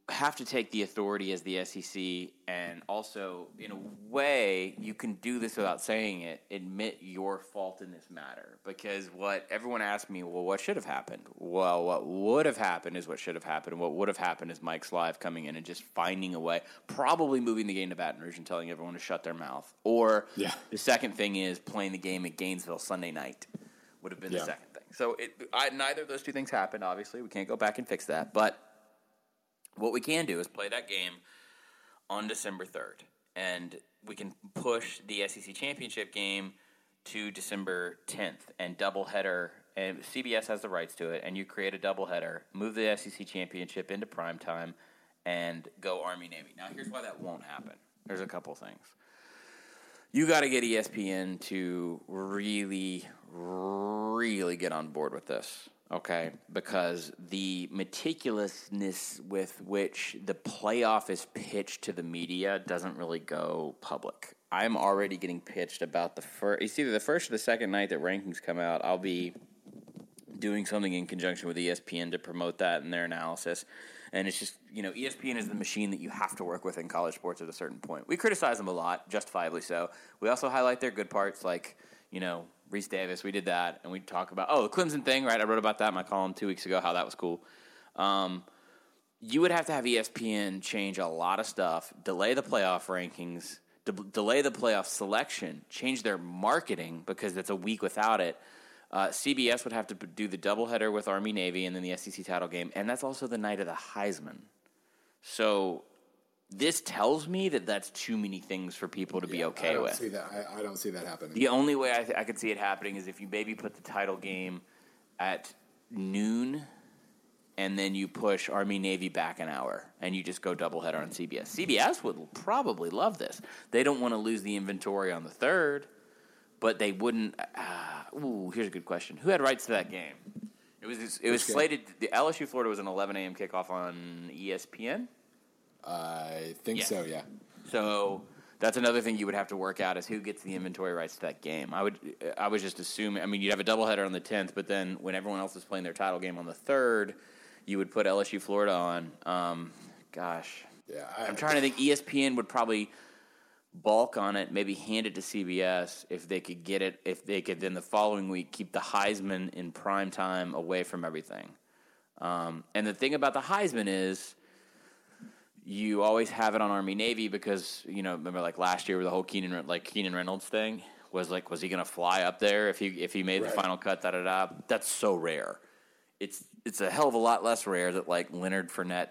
have to take the authority as the SEC, and also, in a way, you can do this without saying it. Admit your fault in this matter, because what everyone asked me, well, what should have happened? Well, what would have happened is what should have happened. What would have happened is Mike Slive coming in and just finding a way, probably moving the game to Baton Rouge and telling everyone to shut their mouth. Or yeah. the second thing is playing the game at Gainesville Sunday night would have been yeah. the second thing. So it, I, neither of those two things happened. Obviously, we can't go back and fix that, but what we can do is play that game on December 3rd, and we can push the SEC championship game to December 10th and doubleheader. And CBS has the rights to it, and you create a doubleheader, move the SEC championship into prime time, and go Army Navy. Now, here's why that won't happen. There's a couple things. You got to get ESPN to really, really get on board with this okay? Because the meticulousness with which the playoff is pitched to the media doesn't really go public. I'm already getting pitched about the first. It's either the first or the second night that rankings come out. I'll be doing something in conjunction with ESPN to promote that and their analysis. And it's just, you know, ESPN is the machine that you have to work with in college sports at a certain point. We criticize them a lot, justifiably so. We also highlight their good parts, like, you know, Rece Davis. We did that, and we talk about oh the Clemson thing, right? I wrote about that in my column two weeks ago. How that was cool. Um, you would have to have ESPN change a lot of stuff, delay the playoff rankings, de- delay the playoff selection, change their marketing because it's a week without it. Uh, CBS would have to do the doubleheader with Army Navy and then the SEC title game, and that's also the night of the Heisman. So this tells me that that's too many things for people to yeah, be okay I don't with. See that. I, I, don't see that happening. The only way I, th- I could see it happening is if you maybe put the title game at noon and then you push Army Navy back an hour, and you just go doubleheader on CBS. CBS would probably love this. They don't want to lose the inventory on the third, but they wouldn't. Uh, ooh, here's a good question: Who had rights to that game? It was it was slated. The LSU Florida was an 11 a.m. kickoff on ESPN. I think Yeah. so. Yeah. So that's another thing you would have to work out is who gets the inventory rights to that game. I would I was just assuming. I mean, you'd have a doubleheader on the tenth, but then when everyone else is playing their title game on the third, you would put LSU Florida on. Um, gosh, Yeah. I, I'm trying to think. ESPN would probably bulk on it, maybe hand it to CBS if they could get it. If they could then the following week keep the Heisman in prime time away from everything. Um, and the thing about the Heisman is you always have it on Army Navy because you know remember like last year with the whole Keenan like Keenan Reynolds thing was like was he going to fly up there if he if he made Right. the final cut da da da that's so rare it's it's a hell of a lot less rare that like Leonard Fournette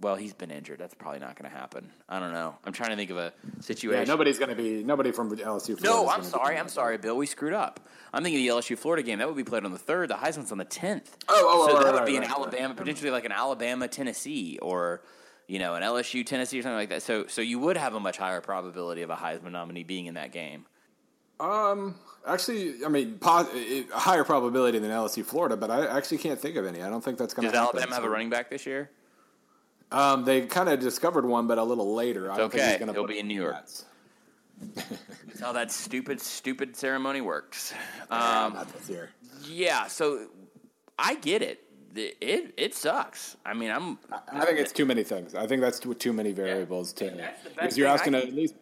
well he's been injured that's probably not going to happen I don't know I'm trying to think of a situation yeah. Nobody's going to be nobody from LSU. Florida no, I'm sorry. I'm sorry, Bill. We screwed up. I'm thinking the LSU Florida game that would be played on the third. The Heisman's on the tenth. Oh, oh, oh so oh, that right, would be right, an Alabama, potentially like an Alabama Tennessee, or you know an LSU Tennessee or something like that. So, so you would have a much higher probability of a Heisman nominee being in that game. Um, actually, I mean, po- it- a higher probability than LSU Florida, but I actually can't think of any. I don't think that's going Does to happen. Alabama have a running back this year? Um, they kind of discovered one, but a little later. I don't think okay. he's going to He'll be in New York. That's how that stupid, stupid ceremony works. Um, not this year. yeah. So I get it. It it, sucks. I mean, I'm. I think it's too many things. I think that's too, too many variables to. The best Because you're asking at least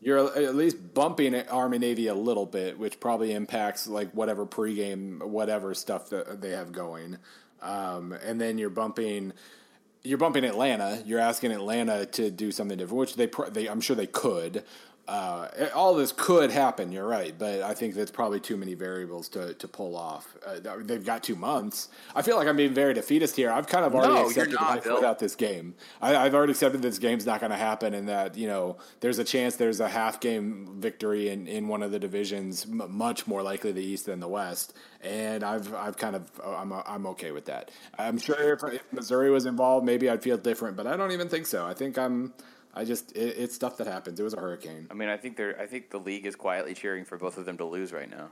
you're at least bumping Army Navy a little bit, which probably impacts like whatever pregame, whatever stuff that they have going, um, and then you're bumping. You're bumping Atlanta. You're asking Atlanta to do something different, which they, they I'm sure they could. Uh, all this could happen. You're right, but I think that's probably too many variables to, to pull off. Uh, they've got two months. I feel like I'm being very defeatist here. I've kind of already No, accepted not, life Bill. without this game. I, I've already accepted this game's not going to happen, and that you know there's a chance there's a half game victory in, in one of the divisions, m- much more likely the East than the West. And I've I've kind of I'm I'm okay with that. I'm sure if, if Missouri was involved, maybe I'd feel different, but I don't even think so. I think I'm. I just it, it's stuff that happens. It was a hurricane. I mean, I think they're. I think the league is quietly cheering for both of them to lose right now.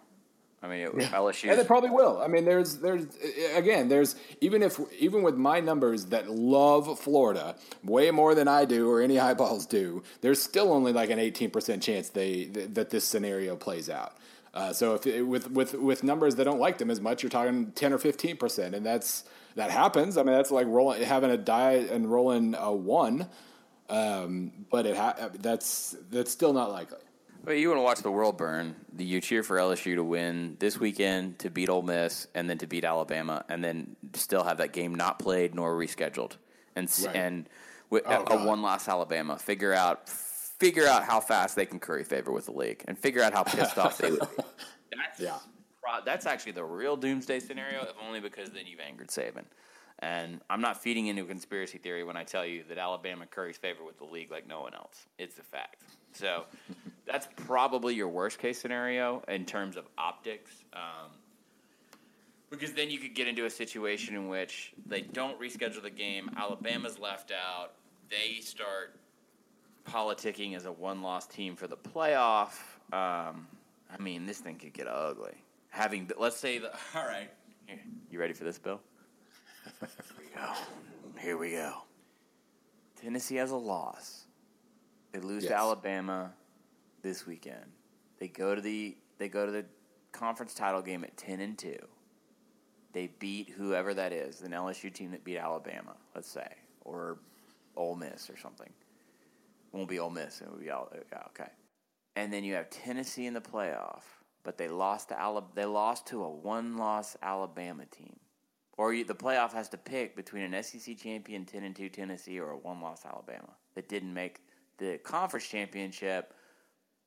I mean, it, LSU. And they probably will. I mean, there's there's again, there's even if even with my numbers that love Florida way more than I do or any eyeballs do, there's still only like an 18% chance they that this scenario plays out. Uh, so if it, with with with numbers that don't like them as much, you're talking 10 or 15%, and that's that happens. I mean, that's like rolling having a die and rolling a one, um, but it ha- that's that's still not likely. Well, you want to watch the world burn. You cheer for LSU to win this weekend, to beat Ole Miss, and then to beat Alabama, and then still have that game not played nor rescheduled, and Right. and with Oh, a, God. one loss Alabama. Figure out figure out how fast they can curry favor with the league, and figure out how pissed off they would be. That's, Yeah. pro- that's actually the real doomsday scenario, if only because then you've angered Saban. And I'm not feeding into a conspiracy theory when I tell you that Alabama curries favor with the league like no one else. It's a fact. So that's probably your worst case scenario in terms of optics. Um, because then you could get into a situation in which they don't reschedule the game, Alabama's left out, they start politicking as a one loss team for the playoff. Um, I mean, this thing could get ugly. Having, let's say, the, all right, you ready for this, Bill? Here we go. Here we go. Tennessee has a loss. They lose Yes. to Alabama this weekend. They go to the they go to the conference title game at ten and two. They beat whoever that is, an LSU team that beat Alabama, let's say, or Ole Miss or something. It won't be Ole Miss. It will be Al- okay. And then you have Tennessee in the playoff, but they lost to Alabama. They lost to a one-loss Alabama team. Or you, the playoff has to pick between an SEC champion ten and two Tennessee or a one-loss Alabama that didn't make the conference championship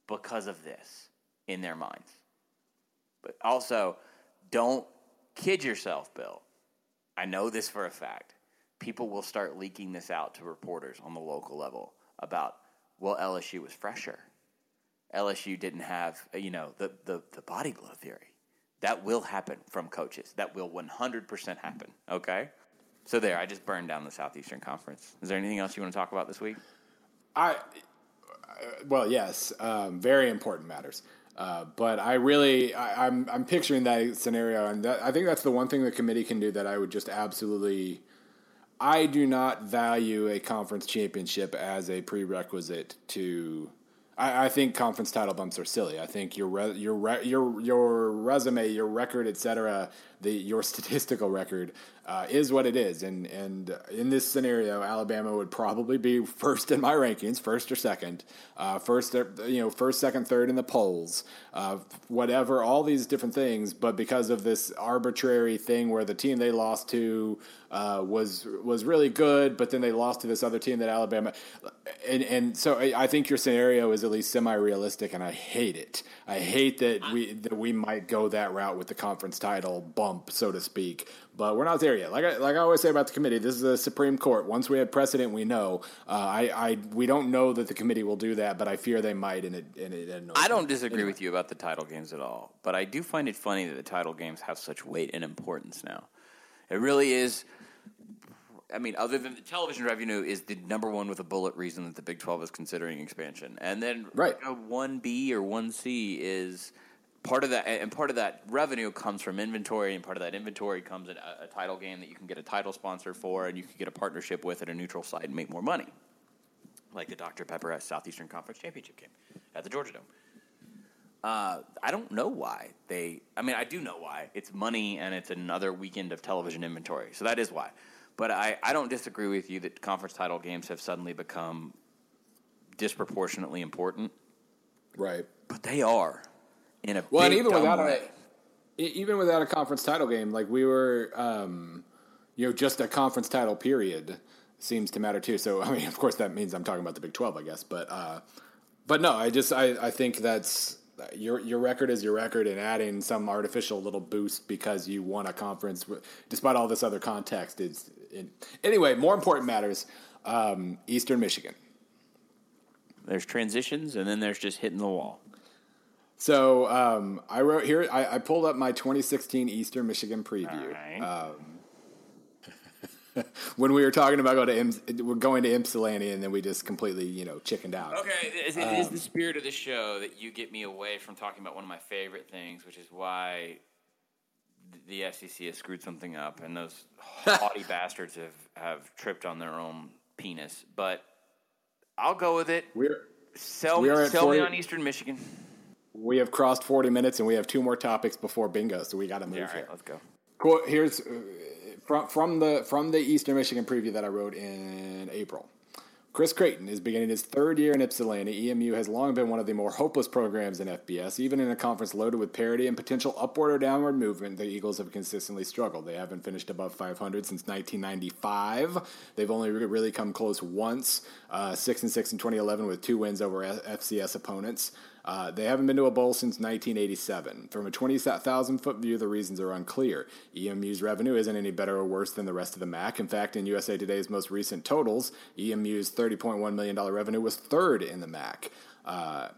because of this in their minds. But also, don't kid yourself, Bill. I know this for a fact. People will start leaking this out to reporters on the local level about, well, LSU was fresher. LSU didn't have, you know, the, the, the body glow theory. That will happen from coaches. That will 100% happen, okay? So there, I just burned down the Southeastern Conference. Is there anything else you want to talk about this week? I, well, yes, um, very important matters. Uh, but I really, I, am I'm, I'm picturing that scenario, and that, I think that's the one thing the committee can do that I would just absolutely. I do not value a conference championship as a prerequisite to I, I, think conference title bumps are silly. I think your re, your re, your your resume, your record, etc., the your statistical record uh, is what it is. And and in this scenario, Alabama would probably be first in my rankings, first or second, uh, first uh, you know first, second, third in the polls, uh, whatever, all these different things. But because of this arbitrary thing where the team they lost to uh, was was really good, but then they lost to this other team that Alabama, and and so I, I think your scenario is at least semi realistic, and I hate it. I hate that we that we might go that route with the conference title bump, so to speak. But we're not there yet. Like I, like I always say about the committee, this is a Supreme Court. Once we have precedent, we know. Uh, I, I we don't know that the committee will do that, but I fear they might. And it, and it, I don't disagree anyway. with you about the title games at all, but I do find it funny that the title games have such weight and importance now. It really is I mean, other than the television revenue is the number one with a bullet reason that the Big Twelve is considering expansion, and then right one B or one C is part of that, and part of that revenue comes from inventory, and part of that inventory comes in a, a title game that you can get a title sponsor for, and you can get a partnership with at a neutral site and make more money, like the Dr Pepper S Southeastern Conference Championship game at the Georgia Dome. Uh, I don't know why they. I mean, I do know why. It's money, and it's another weekend of television inventory, so that is why. But I, I don't disagree with you that conference title games have suddenly become disproportionately important. Right. But they are in a well, and even without way. a even without a conference title game, like we were, um, you know, just a conference title period seems to matter too. So I mean, of course, that means I'm talking about the Big Twelve, I guess. But uh, but no, I just I, I think that's your your record is your record, and adding some artificial little boost because you won a conference, despite all this other context, is in, anyway. More important matters. Um, Eastern Michigan. There's transitions, and then there's just hitting the wall. So um, I wrote here. I, I, pulled up my 2016 Eastern Michigan preview. Right. Um, when we were talking about going to Im- we're going to Ypsilanti, and then we just completely, you know, chickened out. Okay, it, it um, is the spirit of the show that you get me away from talking about one of my favorite things, which is why the SEC has screwed something up, and those haughty bastards have have tripped on their own penis. But I'll go with it. We're sell, we sell 40, me on Eastern Michigan. We have crossed forty minutes, and we have two more topics before bingo, so we got to move yeah, here. let's go. Cool. Here's from from the from the Eastern Michigan preview that I wrote in April. Chris Creighton is beginning his third year in Ypsilanti. EMU has long been one of the more hopeless programs in FBS. Even in a conference loaded with parity and potential upward or downward movement, the Eagles have consistently struggled. They haven't finished above 500 since 1995. They've only really come close once, uh, six and six in 2011, with two wins over FCS opponents. Uh, they haven't been to a bowl since 1987. From a 20,000 foot view, the reasons are unclear. EMU's revenue isn't any better or worse than the rest of the MAC. In fact, in USA Today's most recent totals, EMU's $30.1 million revenue was third in the MAC. Uh,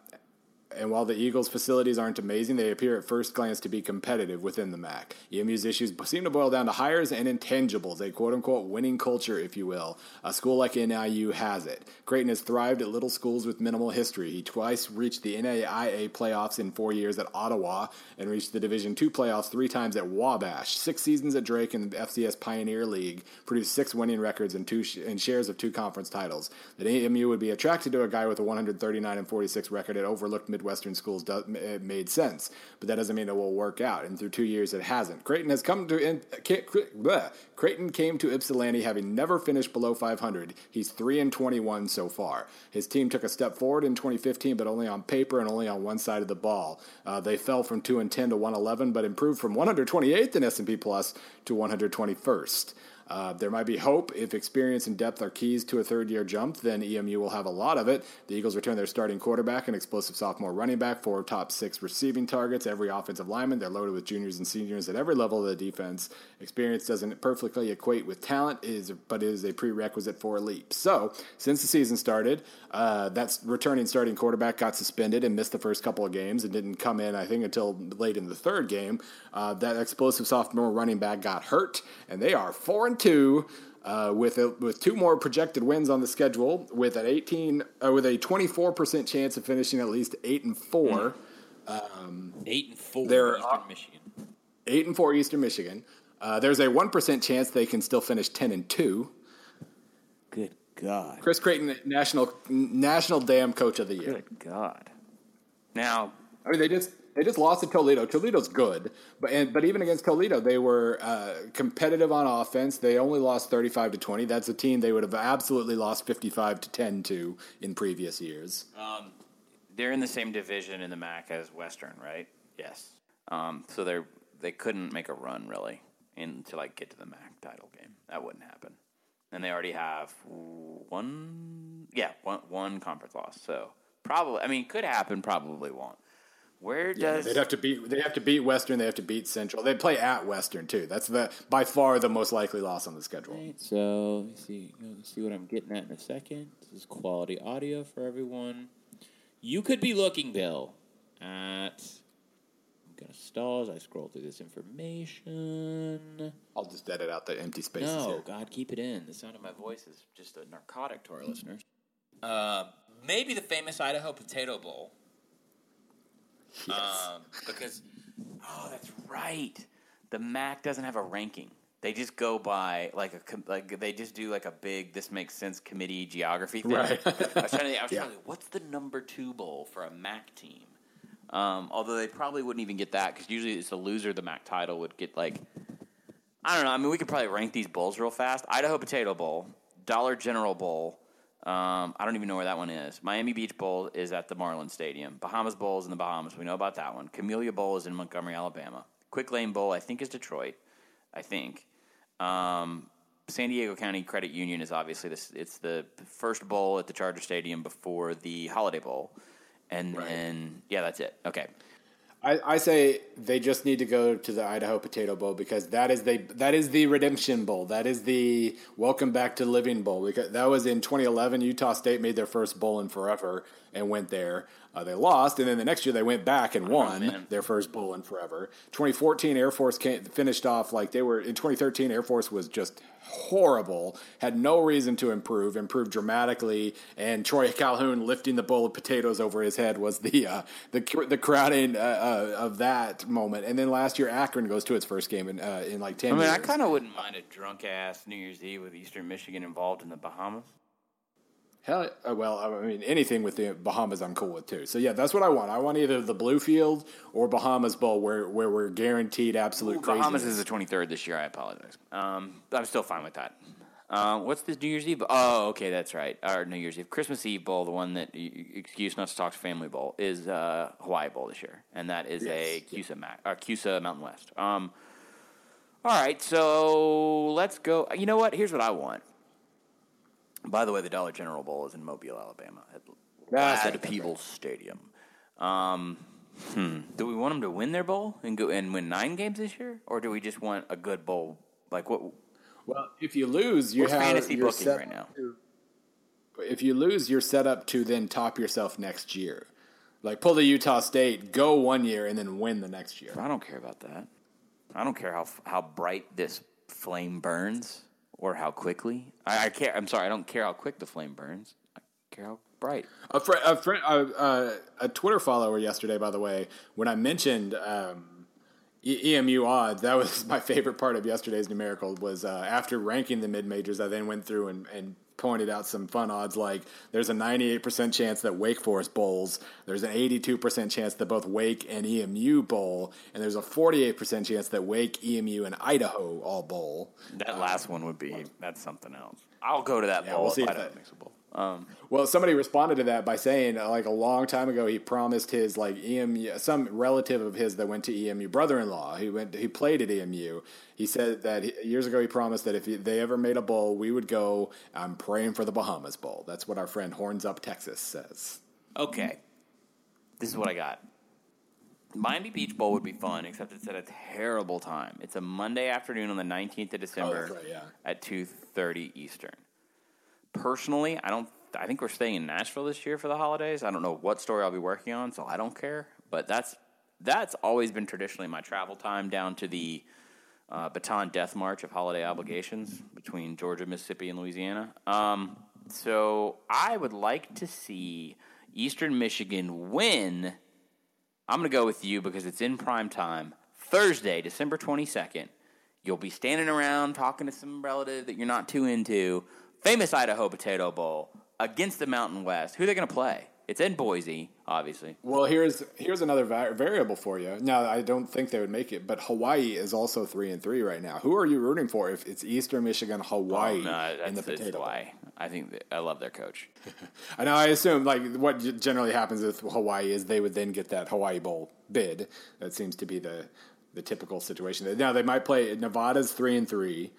and while the Eagles' facilities aren't amazing, they appear at first glance to be competitive within the MAC. EMU's issues seem to boil down to hires and intangibles, a quote unquote winning culture, if you will. A school like NIU has it. Creighton has thrived at little schools with minimal history. He twice reached the NAIA playoffs in four years at Ottawa and reached the Division II playoffs three times at Wabash. Six seasons at Drake in the FCS Pioneer League, produced six winning records and two sh- and shares of two conference titles. That EMU would be attracted to a guy with a 139 and 46 record at overlooked mid Midwestern schools does, it made sense, but that doesn't mean it will work out. And through two years, it hasn't. Creighton has come to in, bleh, Creighton came to Ypsilanti having never finished below 500. He's three and 21 so far. His team took a step forward in 2015, but only on paper and only on one side of the ball. Uh, they fell from two and 10 to 111, but improved from 128th in S&P Plus to 121st. Uh, there might be hope if experience and depth are keys to a third year jump, then EMU will have a lot of it. The Eagles return their starting quarterback and explosive sophomore running back, four top six receiving targets, every offensive lineman. They're loaded with juniors and seniors at every level of the defense. Experience doesn't perfectly equate with talent, is but is a prerequisite for a leap. So, since the season started, uh, that returning starting quarterback got suspended and missed the first couple of games and didn't come in, I think, until late in the third game. Uh, that explosive sophomore running back got hurt, and they are 4 and two. Uh, with a, with two more projected wins on the schedule, with an eighteen uh, with a twenty four percent chance of finishing at least eight and four, Eight and four. There Eastern Michigan. eight and four Eastern Michigan. Uh, there's a one percent chance they can still finish ten and two. Good God. Chris Creighton, national national damn coach of the year. Good God. Now, I mean, they just they just lost to Toledo. Toledo's good, but and, but even against Toledo, they were uh, competitive on offense. They only lost thirty five to twenty. That's a team they would have absolutely lost fifty five to ten to in previous years. they're in the same division in the MAC as Western, right? Yes. Um, so they're they couldn't make a run really to like get to the MAC title game. That wouldn't happen. And they already have one, yeah, one one conference loss. So probably, I mean, could happen. Probably won't. Where does Yeah, does they'd have to beat they have to beat Western. They have to beat Central. They play at Western too. That's the by far the most likely loss on the schedule. Right, so let me see. See what I'm getting at in a second. This is quality audio for everyone. You could be looking, Bill, at. I'm gonna stall as I scroll through this information. I'll just edit out the empty spaces No, here. God, keep it in. The sound of my voice is just a narcotic to our listeners. Uh, maybe the famous Idaho Potato Bowl. Um, because Oh, that's right. The MAC doesn't have a ranking. They just go by like a like they just do like a big this makes sense committee geography thing. Right. I was trying to, I was Yeah. trying to think, what's the number two bowl for a MAC team? Um, although they probably wouldn't even get that because usually it's the loser of the MAC title would get like I don't know. I mean, we could probably rank these bowls real fast. Idaho Potato Bowl, Dollar General Bowl. Um, I don't even know where that one is. Miami Beach Bowl is at the Marlin Stadium. Bahamas Bowl is in the Bahamas. We know about that one. Camellia Bowl is in Montgomery, Alabama. Quick Lane Bowl, I think, is Detroit. I think. Um, San Diego County Credit Union is obviously this. It's the first bowl at the Charger Stadium before the Holiday Bowl, and Right. then yeah, that's it. Okay, I, I say they just need to go to the Idaho Potato Bowl because that is the that is the redemption bowl. That is the welcome back to living bowl. Because that was in 2011. Utah State made their first bowl in forever and went there. Uh, they lost, and then the next year they went back and won man. their first bowl in forever. 2014 Air Force came, finished off like they were in 2013. Air Force was just horrible, had no reason to improve, improved dramatically, and Troy Calhoun lifting the bowl of potatoes over his head was the uh, the the crowning uh, uh, of that moment. And then last year Akron goes to its first game in uh, in like 10 I mean, years. I kind of wouldn't mind a drunk ass New Year's Eve with Eastern Michigan involved in the Bahamas. Hell, uh, well, I mean, anything with the Bahamas, I'm cool with too. So yeah, that's what I want. I want either the Bluefield or Bahamas Bowl, where where we're guaranteed absolute. Bahamas is the 23rd this year. I apologize. Um, I'm still fine with that. Uh, what's the New Year's Eve? Oh, okay, that's right. Our New Year's Eve, Christmas Eve bowl, the one that excuse not to talk to family bowl is uh, Hawaii Bowl this year, and that is a Yes, CUSA MAC or CUSA Mountain West. Um, all right, so let's go. You know what? Here's what I want. By the way, the Dollar General Bowl is in Mobile, Alabama, at That's Ladd right, that's Peebles Stadium. Um, hmm. Do we want them to win their bowl and go and win nine games this year, or do we just want a good bowl? Like what? Well, if you lose, you have fantasy you're booking set right now? to- if you lose, you're set up to then top yourself next year. Like pull the Utah State, go one year, and then win the next year. I don't care about that. I don't care how how bright this flame burns or how quickly. I, I care. I'm sorry. I don't care how quick the flame burns. I care how bright. A, a, fr- a, a, a Twitter follower yesterday, by the way, when I mentioned um, E- EMU odds, that was my favorite part of yesterday's numerical. Was uh, after ranking the mid majors, I then went through and, and pointed out some fun odds like there's a 98% chance that Wake Forest bowls, there's an 82% chance that both Wake and EMU bowl, and there's a 48% chance that Wake, EMU, and Idaho all bowl. That last um, one would be that's something else. I'll go to that Yeah, bowl we'll see if if that- mix a bowl. Um, Well, somebody responded to that by saying, like a long time ago, he promised his like EMU, some relative of his that went to EMU, brother-in-law, he went, he played at EMU. He said that he, years ago he promised that if he, they ever made a bowl, we would go. I'm praying for the Bahamas Bowl. That's what our friend Horns Up Texas says. Okay. This is what I got. Miami Beach Bowl would be fun, except it's at a terrible time. It's a Monday afternoon on the 19th of December Oh, right, yeah. at 2:30 Eastern. Personally, I don't I think we're staying in Nashville this year for the holidays. I don't know what story I'll be working on, so I don't care, but that's that's always been traditionally my travel time down to the uh, baton death march of holiday obligations between Georgia, Mississippi, and Louisiana. Um, so I would like to see Eastern Michigan win. I'm going to go with you because it's in prime time. Thursday, December 22nd. You'll be standing around talking to some relative that you're not too into. Famous Idaho Potato Bowl against the Mountain West. Who are they going to play? It's in Boise, obviously. Well, here's here's another va- variable for you. Now, I don't think they would make it, but Hawaii is also three and three right now. Who are you rooting for if it's Eastern Michigan, Hawaii Oh, no, in the potato? Bowl? I think that, I love their coach. I know. I assume like what generally happens with Hawaii is they would then get that Hawaii Bowl bid. That seems to be the the typical situation. Now they might play Nevada's three and three,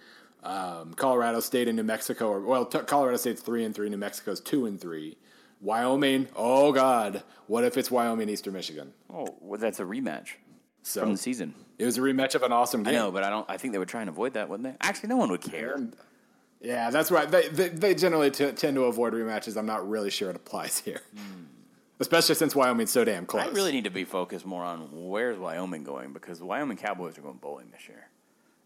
um, Colorado State and New Mexico. Or, well, t- Colorado State's three and three. New Mexico's two and three. Wyoming. Oh God, what if it's Wyoming Eastern Michigan? Oh, well, that's a rematch So from the season. it was a rematch of an awesome game. I know, but I don't. I think they would try and avoid that, wouldn't they? Actually, no one would care. Yeah, that's right. They they, they generally t- tend to avoid rematches. I'm not really sure it applies here, especially since Wyoming's so damn close. I really need to be focused more on where's Wyoming going because the Wyoming Cowboys are going bowling this year.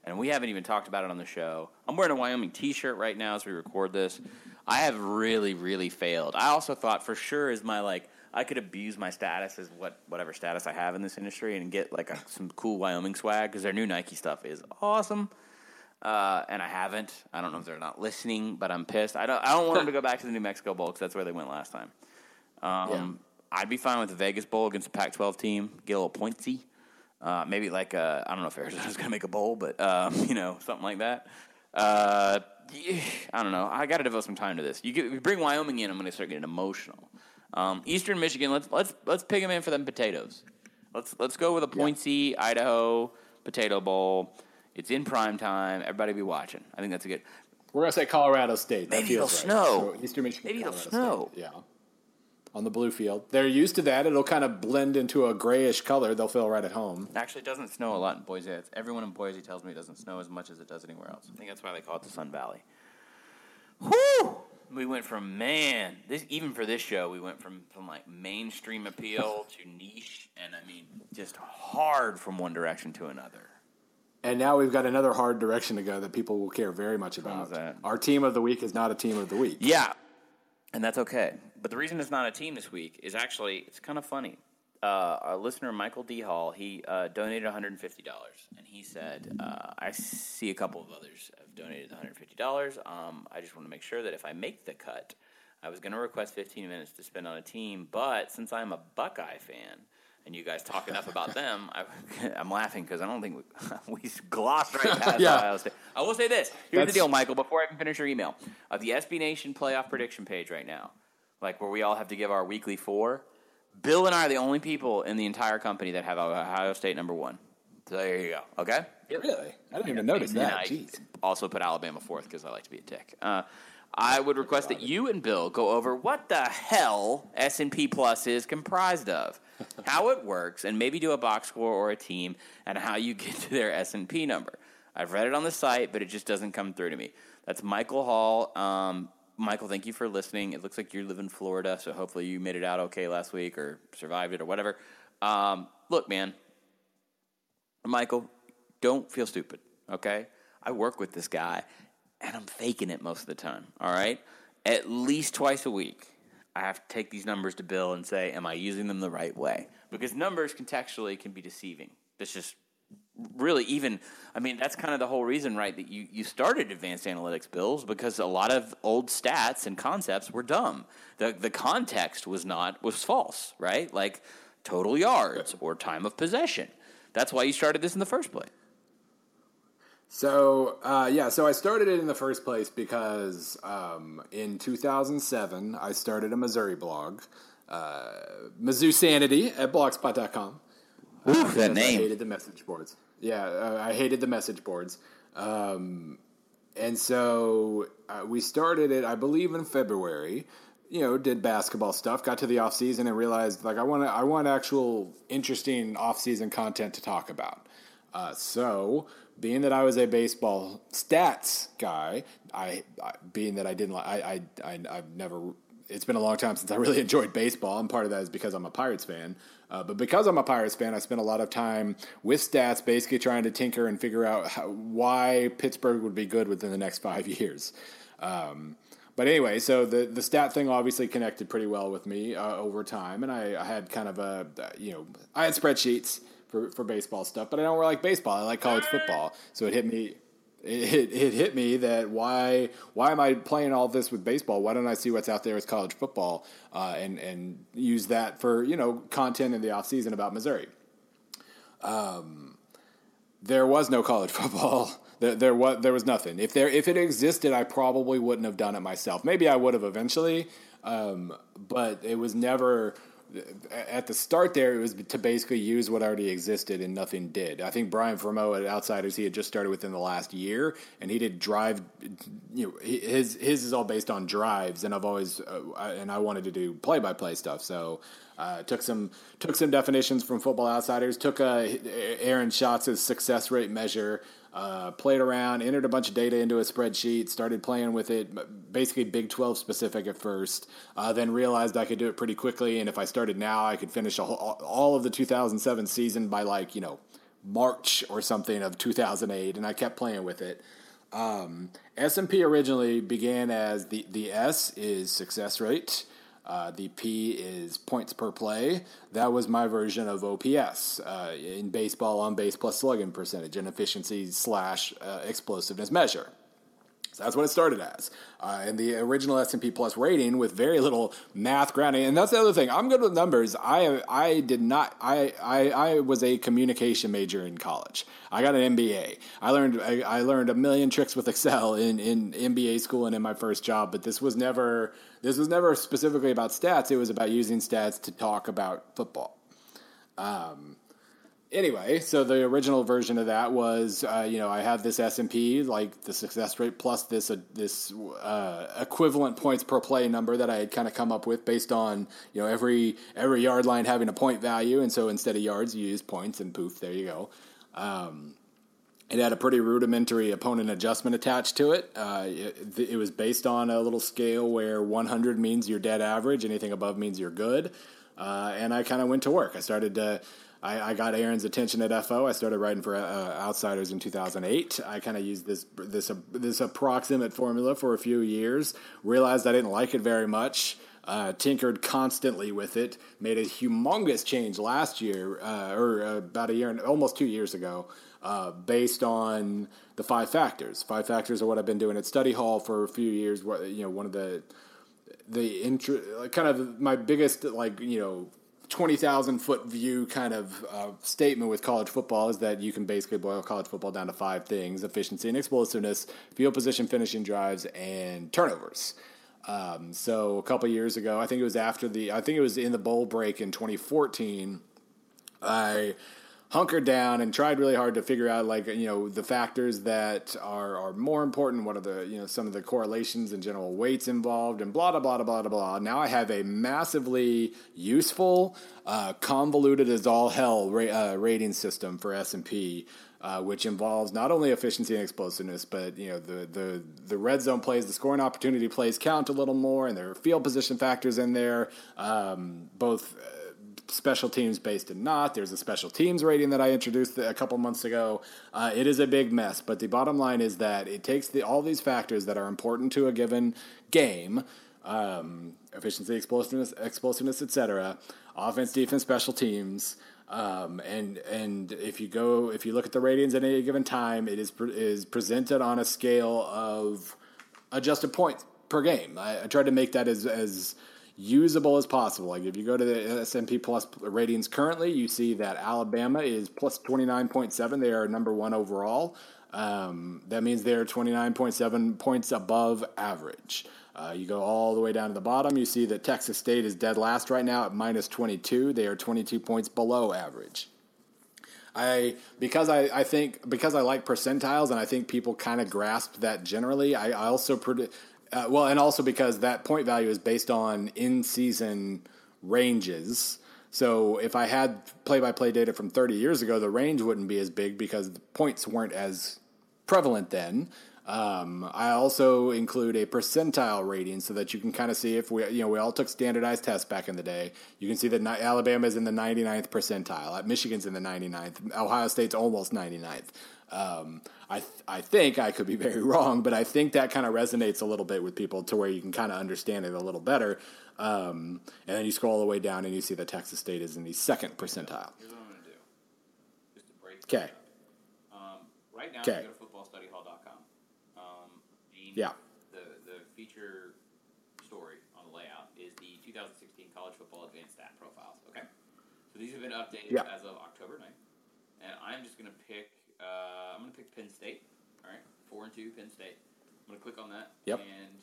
And we haven't even talked about it on the show. I'm wearing a Wyoming t shirt right now as we record this. I have really, really failed. I also thought for sure is my like I could abuse my status as what whatever status I have in this industry and get like a, some cool Wyoming swag because their new Nike stuff is awesome. Uh, and I haven't. I don't know if they're not listening, but I'm pissed. I don't. I don't want them to go back to the New Mexico Bowl because that's where they went last time. Um, I'd be fine with the Vegas Bowl against a Pac-12 team. Get a little pointsy. Uh, maybe like uh, I don't know if Arizona's going to make a bowl, but um, you know something like that. Uh, I don't know. I got to devote some time to this. You, get, you bring Wyoming in, I'm going to start getting emotional. Um, Eastern Michigan, let's let's let's pick them in for them potatoes. Let's let's go with a pointsy Idaho potato bowl. It's in prime time. Everybody be watching. I think that's a good. We're gonna say Colorado State. That Maybe it'll feels right. snow. Eastern Michigan. Maybe it'll snow. State. Yeah. On the blue field, they're used to that. It'll kind of blend into a grayish color. They'll feel right at home. Actually, it doesn't snow a lot in Boise. It's, everyone in Boise tells me it doesn't snow as much as it does anywhere else. I think that's why they call it the Sun Valley. Whew! We went from man, this even for this show, we went from from like mainstream appeal to niche, and I mean just hard from one direction to another. And now we've got another hard direction to go that people will care very much about. That? Our team of the week is not a team of the week. Yeah, and that's okay. But the reason it's not a team this week is actually it's kind of funny. Uh, our listener Michael D Hall he uh, donated one hundred and fifty dollars, and he said, uh, "I see a couple of others have donated one hundred fifty dollars. Um, I just want to make sure that if I make the cut, I was going to request fifteen minutes to spend on a team, but since I'm a Buckeye fan." And you guys talk enough about them. I, I'm laughing because I don't think we, we glossed right past Yeah. Ohio State. I will say this. Here's That's- the deal, Michael. Before I even finish your email, of the SB Nation playoff prediction page right now, like where we all have to give our weekly four. Bill and I are the only people in the entire company that have Ohio State number one. So there you go. Okay. Really? I didn't even notice that. Jeez. also put Alabama fourth because I like to be a tick. Uh, I would request that you and Bill go over what the hell S and P Plus is comprised of, how it works, and maybe do a box score or a team, and how you get to their S and P number. I've read it on the site, but it just doesn't come through to me. That's Michael Hall. Um, Michael, thank you for listening. It looks like you live in Florida, so hopefully you made it out okay last week or survived it or whatever. Um, look, man, Michael, don't feel stupid, okay? I work with this guy, and I'm faking it most of the time, all right? At least twice a week, I have to take these numbers to Bill and say, am I using them the right way? Because numbers contextually can be deceiving. It's just really even i mean that's kind of the whole reason right that you, you started advanced analytics bills because a lot of old stats and concepts were dumb the, the context was not was false right like total yards or time of possession that's why you started this in the first place So uh, yeah, so I started it in the first place because um, in 2007 I started a Missouri blog, uh, Mizzou Sanity at blogspot.com. Ooh, that because I name hated the message boards. Yeah, uh, I hated the message boards. Um, and so uh, we started it, I believe, in February. You know, did basketball stuff, got to the off season, and realized like I want I want actual interesting off season content to talk about. Uh, so, being that I was a baseball stats guy, I, I being that I didn't like I, I I I've never it's been a long time since I really enjoyed baseball, and part of that is because I'm a Pirates fan. Uh, but because I'm a Pirates fan, I spent a lot of time with stats, basically trying to tinker and figure out how, why Pittsburgh would be good within the next five years. Um, but anyway, so the the stat thing obviously connected pretty well with me uh, over time, and I, I, had kind of a you know I had spreadsheets for for baseball stuff, but I don't really like baseball. I like college football, so it hit me. It, it hit me that why why am I playing all this with baseball? Why don't I see what's out there with college football uh, and and use that for you know content in the off season about Missouri? Um, there was no college football there, there was there was nothing. If there if it existed, I probably wouldn't have done it myself. Maybe I would have eventually, um, but it was never at the start there, it was to basically use what already existed and nothing did. I think Brian Fremeau at Outsiders, he had just started within the last year, and he did drive. You know, his his is all based on drives, and I've always uh, and I wanted to do play by play stuff, so uh, took some took some definitions from Football Outsiders, took uh, Aaron Schatz's success rate measure uh, played around, entered a bunch of data into a spreadsheet, started playing with it, basically Big 12 specific at first, uh, then realized I could do it pretty quickly. And if I started now, I could finish whole, all of the 2007 season by like, you know, March or something of 2008. And I kept playing with it. Um, S&P originally began as the, the S is success rate. Uh, the P is points per play. That was my version of OPS uh, in baseball on base plus slugging percentage, an efficiency slash uh, explosiveness measure. That's what it started as. Uh, and the original S&P Plus rating with very little math grounding. And that's the other thing. I'm good with numbers. I I did not. I I, I was a communication major in college. I got an MBA. I learned I, I learned a million tricks with Excel in, in MBA school and in my first job. But this was never this was never specifically about stats. It was about using stats to talk about football. Um, anyway, so the original version of that was, uh, you know, I have this S and P, like the success rate plus this uh, this uh, equivalent points per play number that I had kind of come up with based on you know every every yard line having a point value, and so instead of yards, you use points, and poof, there you go. Um, it had a pretty rudimentary opponent adjustment attached to it. Uh, it. it. was based on a little scale where 100 means you're dead average, anything above means you're good. Uh, and I kind of went to work. I started to I, I, got Aaron's attention at FO. I started writing for uh, Outsiders in 2008. I kind of used this this uh, this approximate formula for a few years. Realized I didn't like it very much. Uh, tinkered constantly with it. Made a humongous change last year, uh, or uh, about a year, and almost two years ago, uh, based on the five factors. Five factors are what I've been doing at Study Hall for a few years. You know, one of the the intro, kind of my biggest like you know 20,000 foot view kind of uh, statement with college football is that you can basically boil college football down to five things efficiency and explosiveness, field position finishing drives, and turnovers. Um, so a couple years ago, I think it was after the, I think it was in the bowl break in 2014, I hunkered down and tried really hard to figure out like you know the factors that are are more important what are the you know some of the correlations and general weights involved and blah blah blah blah blah blah. Now i have a massively useful uh, convoluted as all hell ra- uh, rating system for s&p uh, which involves not only efficiency and explosiveness, but you know the, the the red zone plays, the scoring opportunity plays count a little more, and there are field position factors in there, um, both special teams based and not. There's a special teams rating that I introduced a couple months ago. Uh, it is a big mess, but the bottom line is that it takes the, all these factors that are important to a given game. Um, efficiency, explosiveness, explosiveness, etc. Offense, defense, special teams, um, and and if you go if you look at the ratings at any given time, it is pre- is presented on a scale of adjusted points per game. I, I tried to make that as as usable as possible. Like if you go to the S&P Plus ratings currently, you see that Alabama is plus 29.7. They are number one overall. Um, that means they're 29.7 points above average. Uh, you go all the way down to the bottom, you see that Texas State is dead last right now at minus 22. They are 22 points below average. I because I, I think because I like percentiles and I think people kind of grasp that generally. I, I also predict uh, well, and also because that point value is based on in season ranges. So if I had play by play data from 30 years ago, the range wouldn't be as big because the points weren't as prevalent then. Um, I also include a percentile rating so that you can kind of see if we, you know, we all took standardized tests back in the day. You can see that Alabama is in the 99th percentile. Michigan's in the 99th. Ohio State's almost 99th. Um, I th- I think I could be very wrong, but I think that kind of resonates a little bit with people to where you can kind of understand it a little better. Um, and then you scroll all the way down and you see that Texas State is in the second percentile. Here's what I'm going to do. Just to break Okay. Um, right now, Okay. if you go to footballstudyhall.com. Um, the, Yeah. The, the feature story on the layout is the 2016 College Football Advanced Stat Profiles. Okay. So these have been updated Yeah. as of October 9th. And I'm just going to pick, uh, I'm going to pick Penn State. All right. Four and two, Penn State. I'm going to click on that. Yep. And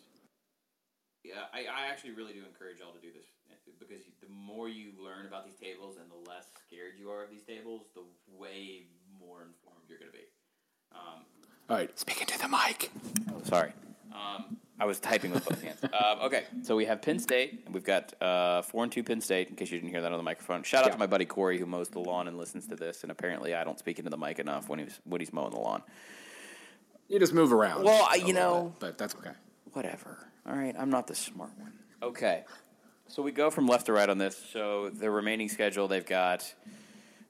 yeah, I, I actually really do encourage y'all to do this because the more you learn about these tables and the less scared you are of these tables, the way more informed you're going to be. Um, All right, speaking to the mic. sorry. Um, I was typing with both hands. Um, okay, so we have Penn State. And we've got uh, four and two Penn State. In case you didn't hear that on the microphone, shout out Yeah. to my buddy Corey who mows the lawn and listens to this. And apparently, I don't speak into the mic enough when he's when he's mowing the lawn. You just move around. Well, I- you know- bit, but that's okay. Whatever. All right, I'm not the smart one. Okay, so we go from left to right on this. So the remaining schedule, they've got.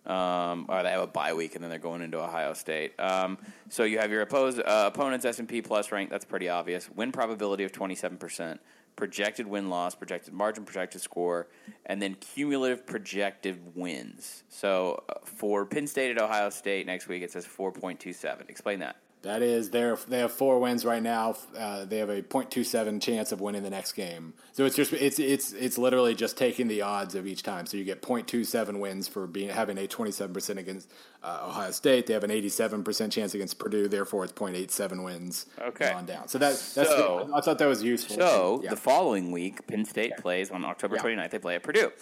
Um, or they have a bye week, and then they're going into Ohio State. Um, so you have your opposed, uh, opponent's S and P plus rank. That's pretty obvious. Win probability of twenty seven percent. Projected win loss, projected margin, projected score, and then cumulative projected wins. So uh, for Penn State at Ohio State next week, it says four point two seven. Explain that. That is, they're they have four wins right now. Uh, they have a .27 chance of winning the next game. So it's just it's it's it's literally just taking the odds of each time. So you get .27 wins for being having a 27 percent against uh, Ohio State. They have an 87 percent chance against Purdue. Therefore, it's .87 wins. Okay. on down. So that that's So- I thought that was useful. So Yeah. the following week, Penn State plays on October Yeah. 29th. They play at Purdue.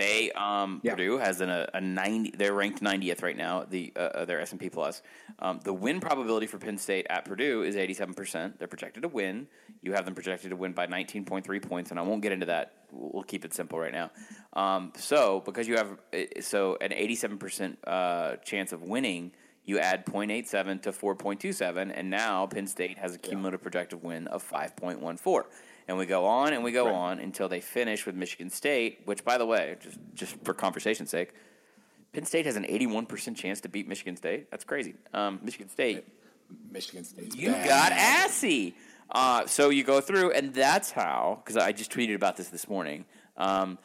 They um, Yeah. Purdue has an, a, a ninety. They're ranked 90th right now. The uh, uh, their S and P plus. Um, the win probability for Penn State at Purdue is 87 percent. They're projected to win. You have them projected to win by 19.3 points, and I won't get into that. We'll keep it simple right now. Um, so because you have so an 87 percent uh, chance of winning. You add 0.87 to 4.27, and now Penn State has a cumulative projected win of 5.14. And we go on and we go Right. on until they finish with Michigan State, which, by the way, just just for conversation's sake, Penn State has an 81% chance to beat Michigan State. That's crazy. Um, Michigan State, Michigan State. you bad. got assy. Uh, so you go through, and that's how, because I just tweeted about this this morning. Um,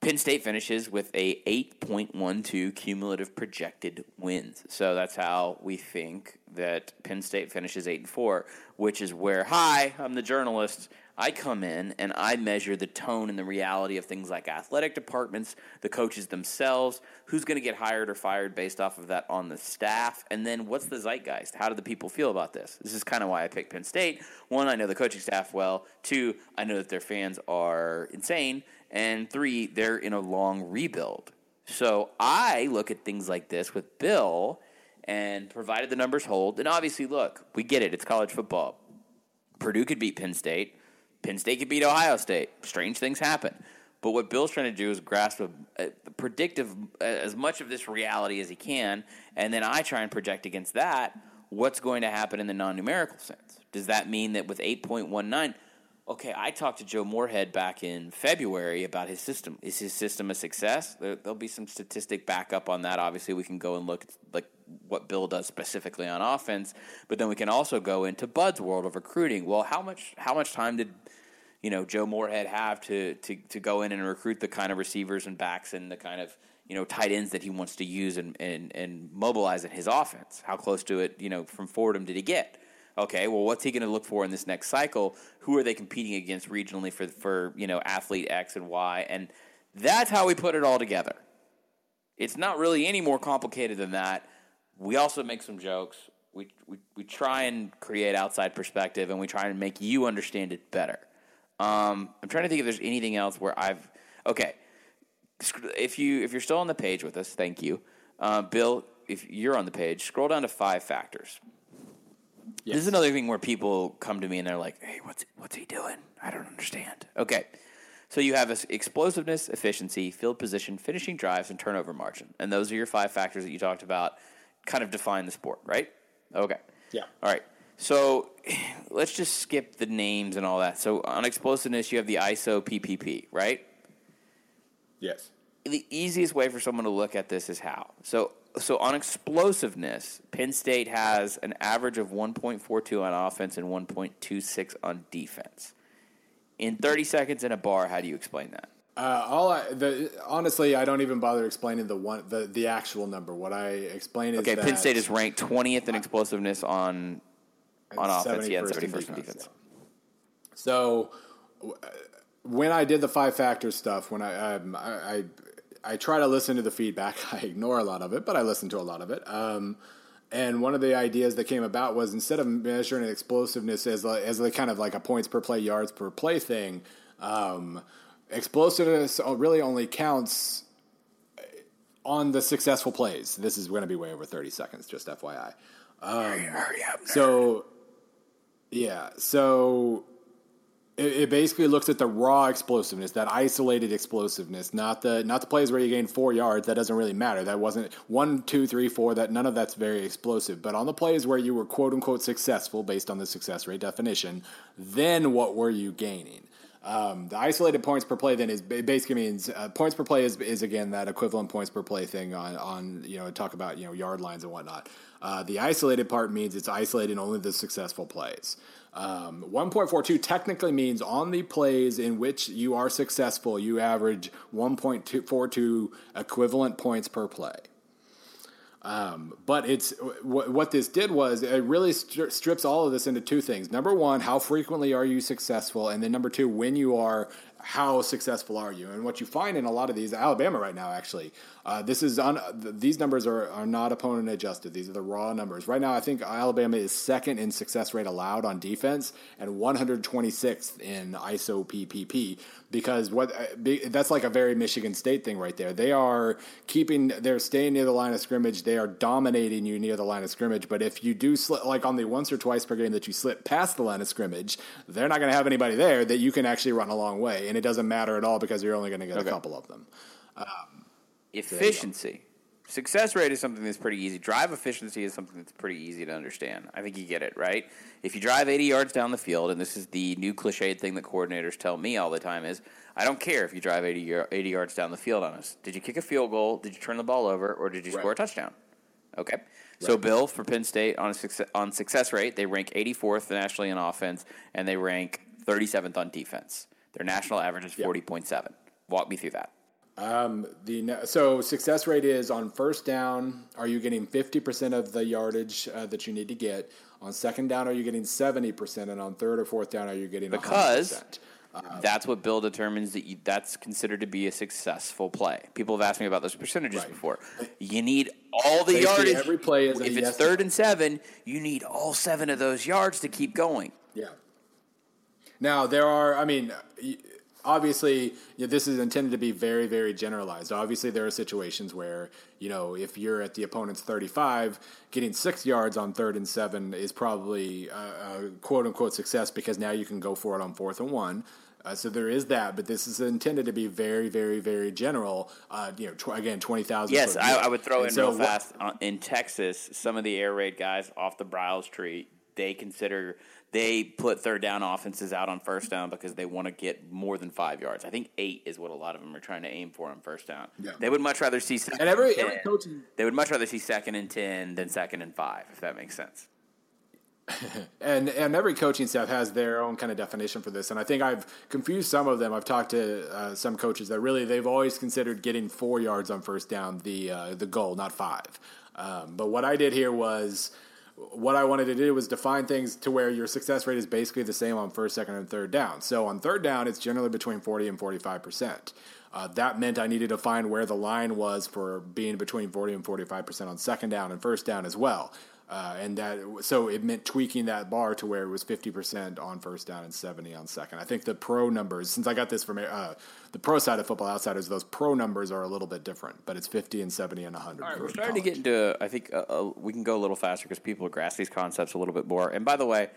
Penn State finishes with a 8.12 cumulative projected wins. So that's how we think that Penn State finishes 8 and 4, which is where, hi, I'm the journalist. I come in and I measure the tone and the reality of things like athletic departments, the coaches themselves, who's going to get hired or fired based off of that on the staff, and then what's the zeitgeist? How do the people feel about this? This is kind of why I picked Penn State. One, I know the coaching staff well. Two, I know that their fans are insane. And three, they're in a long rebuild. So I look at things like this with Bill, and provided the numbers hold, and obviously, look, we get it. It's college football. Purdue could beat Penn State. Penn State could beat Ohio State. Strange things happen. But what Bill's trying to do is grasp a, a predictive as much of this reality as he can, and then I try and project against that what's going to happen in the non-numerical sense. Does that mean that with 8.19, okay, I talked to Joe Moorhead back in February about his system. Is his system a success? There, there'll be some statistic backup on that. Obviously, we can go and look at like what Bill does specifically on offense, but then we can also go into Bud's world of recruiting. Well, how much how much time did you know Joe Moorhead have to to to go in and recruit the kind of receivers and backs and the kind of you know tight ends that he wants to use and and, and mobilize in his offense? How close to it you know from Fordham did he get? Okay, well, what's he going to look for in this next cycle? Who are they competing against regionally for for you know athlete X and Y? And that's how we put it all together. It's not really any more complicated than that. We also make some jokes. We, we, we try and create outside perspective, and we try and make you understand it better. Um, I'm trying to think if there's anything else where I've okay. If you if you're still on the page with us, thank you, uh, Bill. If you're on the page, scroll down to five factors. This is another thing where people come to me and they're like, "Hey, what's what's he doing? I don't understand." Okay, so you have explosiveness, efficiency, field position, finishing drives, and turnover margin, and those are your five factors that you talked about. Kind of define the sport, right? Okay. Yeah. All right. So let's just skip the names and all that. So on explosiveness, you have the ISO PPP, right? Yes. The easiest way for someone to look at this is how. So so on explosiveness, Penn State has an average of 1.42 on offense and 1.26 on defense. In 30 seconds in a bar, how do you explain that? Uh, all I, the, honestly, I don't even bother explaining the one the, the actual number. What I explain is Okay, Penn State is ranked 20th in explosiveness on on offense, yeah, and 71st in 71st in defense. So when I did the five factor stuff, when I, um, I, I I try to listen to the feedback. I ignore a lot of it, but I listen to a lot of it. Um, and one of the ideas that came about was instead of measuring explosiveness as a, as a kind of like a points per play, yards per play thing, um, explosiveness really only counts on the successful plays. This is going to be way over thirty seconds, just FYI. Um, so yeah, so it, it basically looks at the raw explosiveness, that isolated explosiveness, not the not the plays where you gain four yards. That doesn't really matter. That wasn't one, two, three, four. That none of that's very explosive. But on the plays where you were quote unquote successful based on the success rate definition, then what were you gaining? Um, the isolated points per play then is basically means uh, points per play is, is again that equivalent points per play thing on on you know talk about you know yard lines and whatnot. Uh, the isolated part means it's isolating only the successful plays. Um, 1.42 technically means on the plays in which you are successful, you average 1.42 equivalent points per play. Um, but it's what this did was it really stri- strips all of this into two things. Number one, how frequently are you successful, and then number two, when you are, how successful are you? And what you find in a lot of these, Alabama right now, actually, uh, this is on these numbers are, are not opponent adjusted. These are the raw numbers. Right now, I think Alabama is second in success rate allowed on defense and 126th in ISO PPP because what uh, that's like a very Michigan State thing right there. They are keeping, they're staying near the line of scrimmage. They are dominating you near the line of scrimmage. But if you do slip, like on the once or twice per game that you slip past the line of scrimmage, they're not going to have anybody there that you can actually run a long way, and it doesn't matter at all because you're only going to get Okay. a couple of them. Um, efficiency. Success rate is something that's pretty easy. Drive efficiency is something that's pretty easy to understand. I think you get it, right? If you drive 80 yards down the field, and this is the new cliched thing that coordinators tell me all the time is, I don't care if you drive 80, yar- 80 yards down the field on us. Did you kick a field goal? Did you turn the ball over? Or did you score a touchdown? Okay. So Bill for Penn State on success, on success rate, they rank 84th nationally in offense, and they rank 37th on defense. Their national average is 40.7. Walk me through that. The so success rate is on first down. Are you getting fifty percent of the yardage uh, that you need to get? On second down, are you getting seventy percent? And on third or fourth down, are you getting Because 100%? that's what Bill determines that you, that's considered to be a successful play. People have asked me about those percentages Right. before. You need all the Basically, yardage. every play is a if it's yes- third and seven, you need all seven of those yards to keep going. Yeah. Now there are. I mean, obviously, you know, this is intended to be very, very generalized. Obviously, there are situations where you know if you're at the opponent's 35, getting six yards on third and seven is probably a, a quote unquote success because now you can go for it on fourth and one. Uh, so there is that, but this is intended to be very, very, very general. Uh, you know, tw- again, twenty thousand. Yes, I, I would throw And in so real what- fast. Uh, in Texas, some of the air raid guys off the Briles tree, they consider they put third down offenses out on first down because they want to get more than five yards. I think eight is what a lot of them are trying to aim for on first down. Yeah. They would much rather see second And every- 10. every coaching- They would much rather see second and ten than second and five, if that makes sense. and and every coaching staff has their own kind of definition for this and i think i've confused some of them i've talked to uh, some coaches that really they've always considered getting four yards on first down the uh, the goal not five um, but what i did here was what I wanted to do was define things to where your success rate is basically the same on first, second, and third down. So on third down, it's generally between 40 and 45 percent. Uh, that meant I needed to find where the line was for being between 40 and 45 percent on second down and first down as well. Uh, and that so it meant tweaking that bar to where it was 50% on first down and 70 on second. I think the pro numbers, since I got this from uh, the pro side of Football Outsiders, those pro numbers are a little bit different, but it's 50 and 70 and 100. All right, we're starting to get into. I think uh, uh, we can go a little faster because people grasp these concepts a little bit more. And by the way,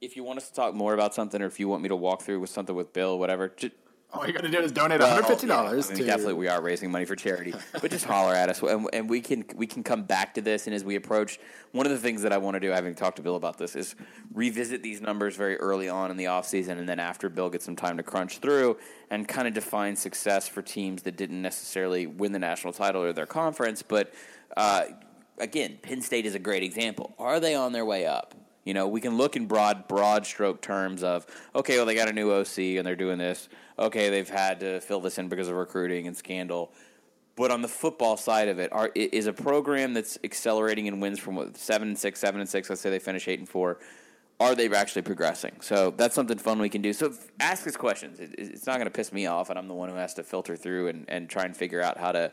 if you want us to talk more about something, or if you want me to walk through with something with Bill, whatever, just, All you got to do is donate one hundred fifty dollars. I mean, definitely, we are raising money for charity, but just holler at us, and, and, we can we can come back to this. And as we approach, one of the things that I want to do, having talked to Bill about this, is revisit these numbers very early on in the offseason, and then after Bill gets some time to crunch through and kind of define success for teams that didn't necessarily win the national title or their conference. But uh, again, Penn State is a great example. Are they on their way up? You know, we can look in broad broad stroke terms of okay, well they got a new OC and they're doing this. Okay, they've had to fill this in because of recruiting and scandal. But on the football side of it, are, is a program that's accelerating in wins from what, seven and six, seven and six. Let's say they finish eight and four. Are they actually progressing? So that's something fun we can do. So ask us questions. It, it's not going to piss me off, and I'm the one who has to filter through and, and try and figure out how to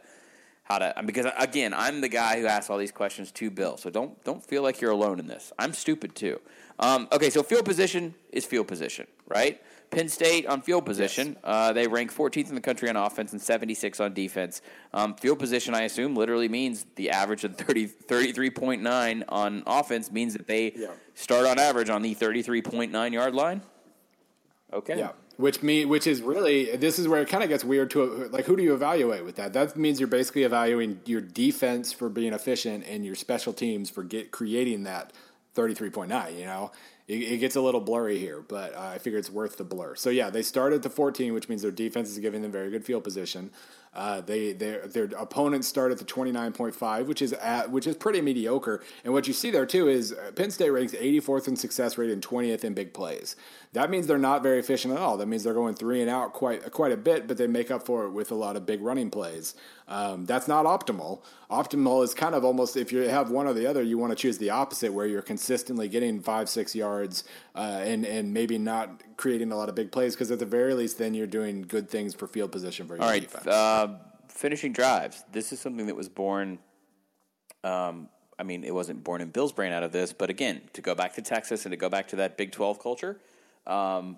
how to because again I'm the guy who asks all these questions to Bill, so don't don't feel like you're alone in this. I'm stupid too. Um, okay, so field position is field position, right? Penn State on field position, yes. uh, they rank 14th in the country on offense and 76 on defense. Um, field position, I assume, literally means the average of 30, 33.9 on offense means that they yeah. start on average on the 33.9 yard line. Okay. Yeah which me which is really this is where it kind of gets weird to like who do you evaluate with that that means you're basically evaluating your defense for being efficient and your special teams for get creating that 33.9 you know it, gets a little blurry here but uh, i figure it's worth the blur so yeah they start at the 14 which means their defense is giving them very good field position uh, they their their opponents start at the 29.5, which is at, which is pretty mediocre. And what you see there too is uh, Penn State ranks 84th in success rate and 20th in big plays. That means they're not very efficient at all. That means they're going three and out quite quite a bit, but they make up for it with a lot of big running plays. Um, that's not optimal. Optimal is kind of almost if you have one or the other, you want to choose the opposite, where you're consistently getting five six yards uh, and and maybe not creating a lot of big plays because at the very least, then you're doing good things for field position for your all right, defense. Uh, finishing drives. This is something that was born. Um, I mean, it wasn't born in Bill's brain out of this, but again, to go back to Texas and to go back to that Big 12 culture, um,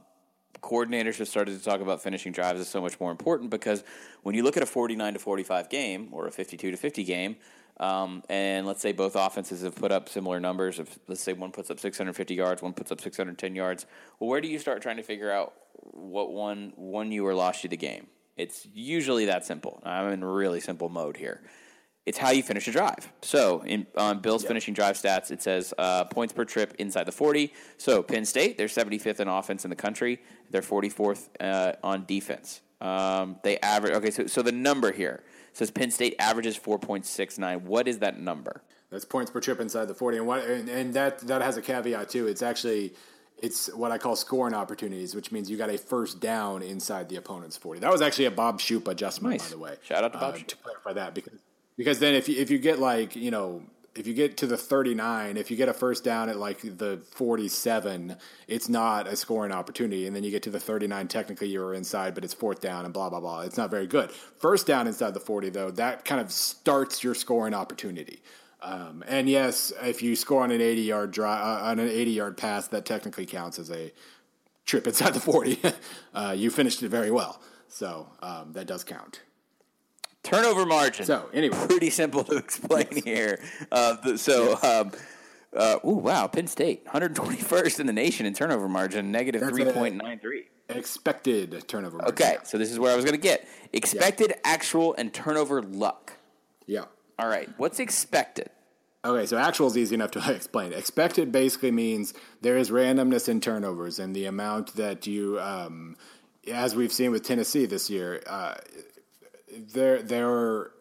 coordinators have started to talk about finishing drives is so much more important because when you look at a 49 to 45 game or a 52 to 50 game, um, and let's say both offenses have put up similar numbers. Of let's say one puts up 650 yards, one puts up 610 yards. Well, where do you start trying to figure out what one won you or lost you the game? It's usually that simple. I'm in really simple mode here it's how you finish a drive. So in, on Bill's yep. finishing drive stats, it says uh, points per trip inside the 40. So Penn State, they're 75th in offense in the country. They're 44th uh, on defense. Um, they average. Okay, so so the number here says Penn State averages 4.69. What is that number? That's points per trip inside the 40, and what and, and that that has a caveat too. It's actually it's what I call scoring opportunities, which means you got a first down inside the opponent's 40. That was actually a Bob Shoop adjustment, nice. by the way. Shout out to Bob uh, To clarify that, because because then if you, if you get like, you know, if you get to the 39, if you get a first down at like the 47, it's not a scoring opportunity. And then you get to the 39, technically you were inside, but it's fourth down and blah, blah, blah. It's not very good. First down inside the 40, though, that kind of starts your scoring opportunity. Um, and yes, if you score on an 80 yard drive, uh, on an 80 yard pass, that technically counts as a trip inside the 40. uh, you finished it very well. So um, that does count. Turnover margin. So anyway, pretty simple to explain here. Uh, the, so. Um, uh, oh wow, Penn State, 121st in the nation in turnover margin, negative 3.93. Expected turnover margin. Okay, so this is where I was going to get. Expected, yeah. actual, and turnover luck. Yeah. All right, what's expected? Okay, so actual is easy enough to explain. Expected basically means there is randomness in turnovers, and the amount that you, um, as we've seen with Tennessee this year, uh, there are,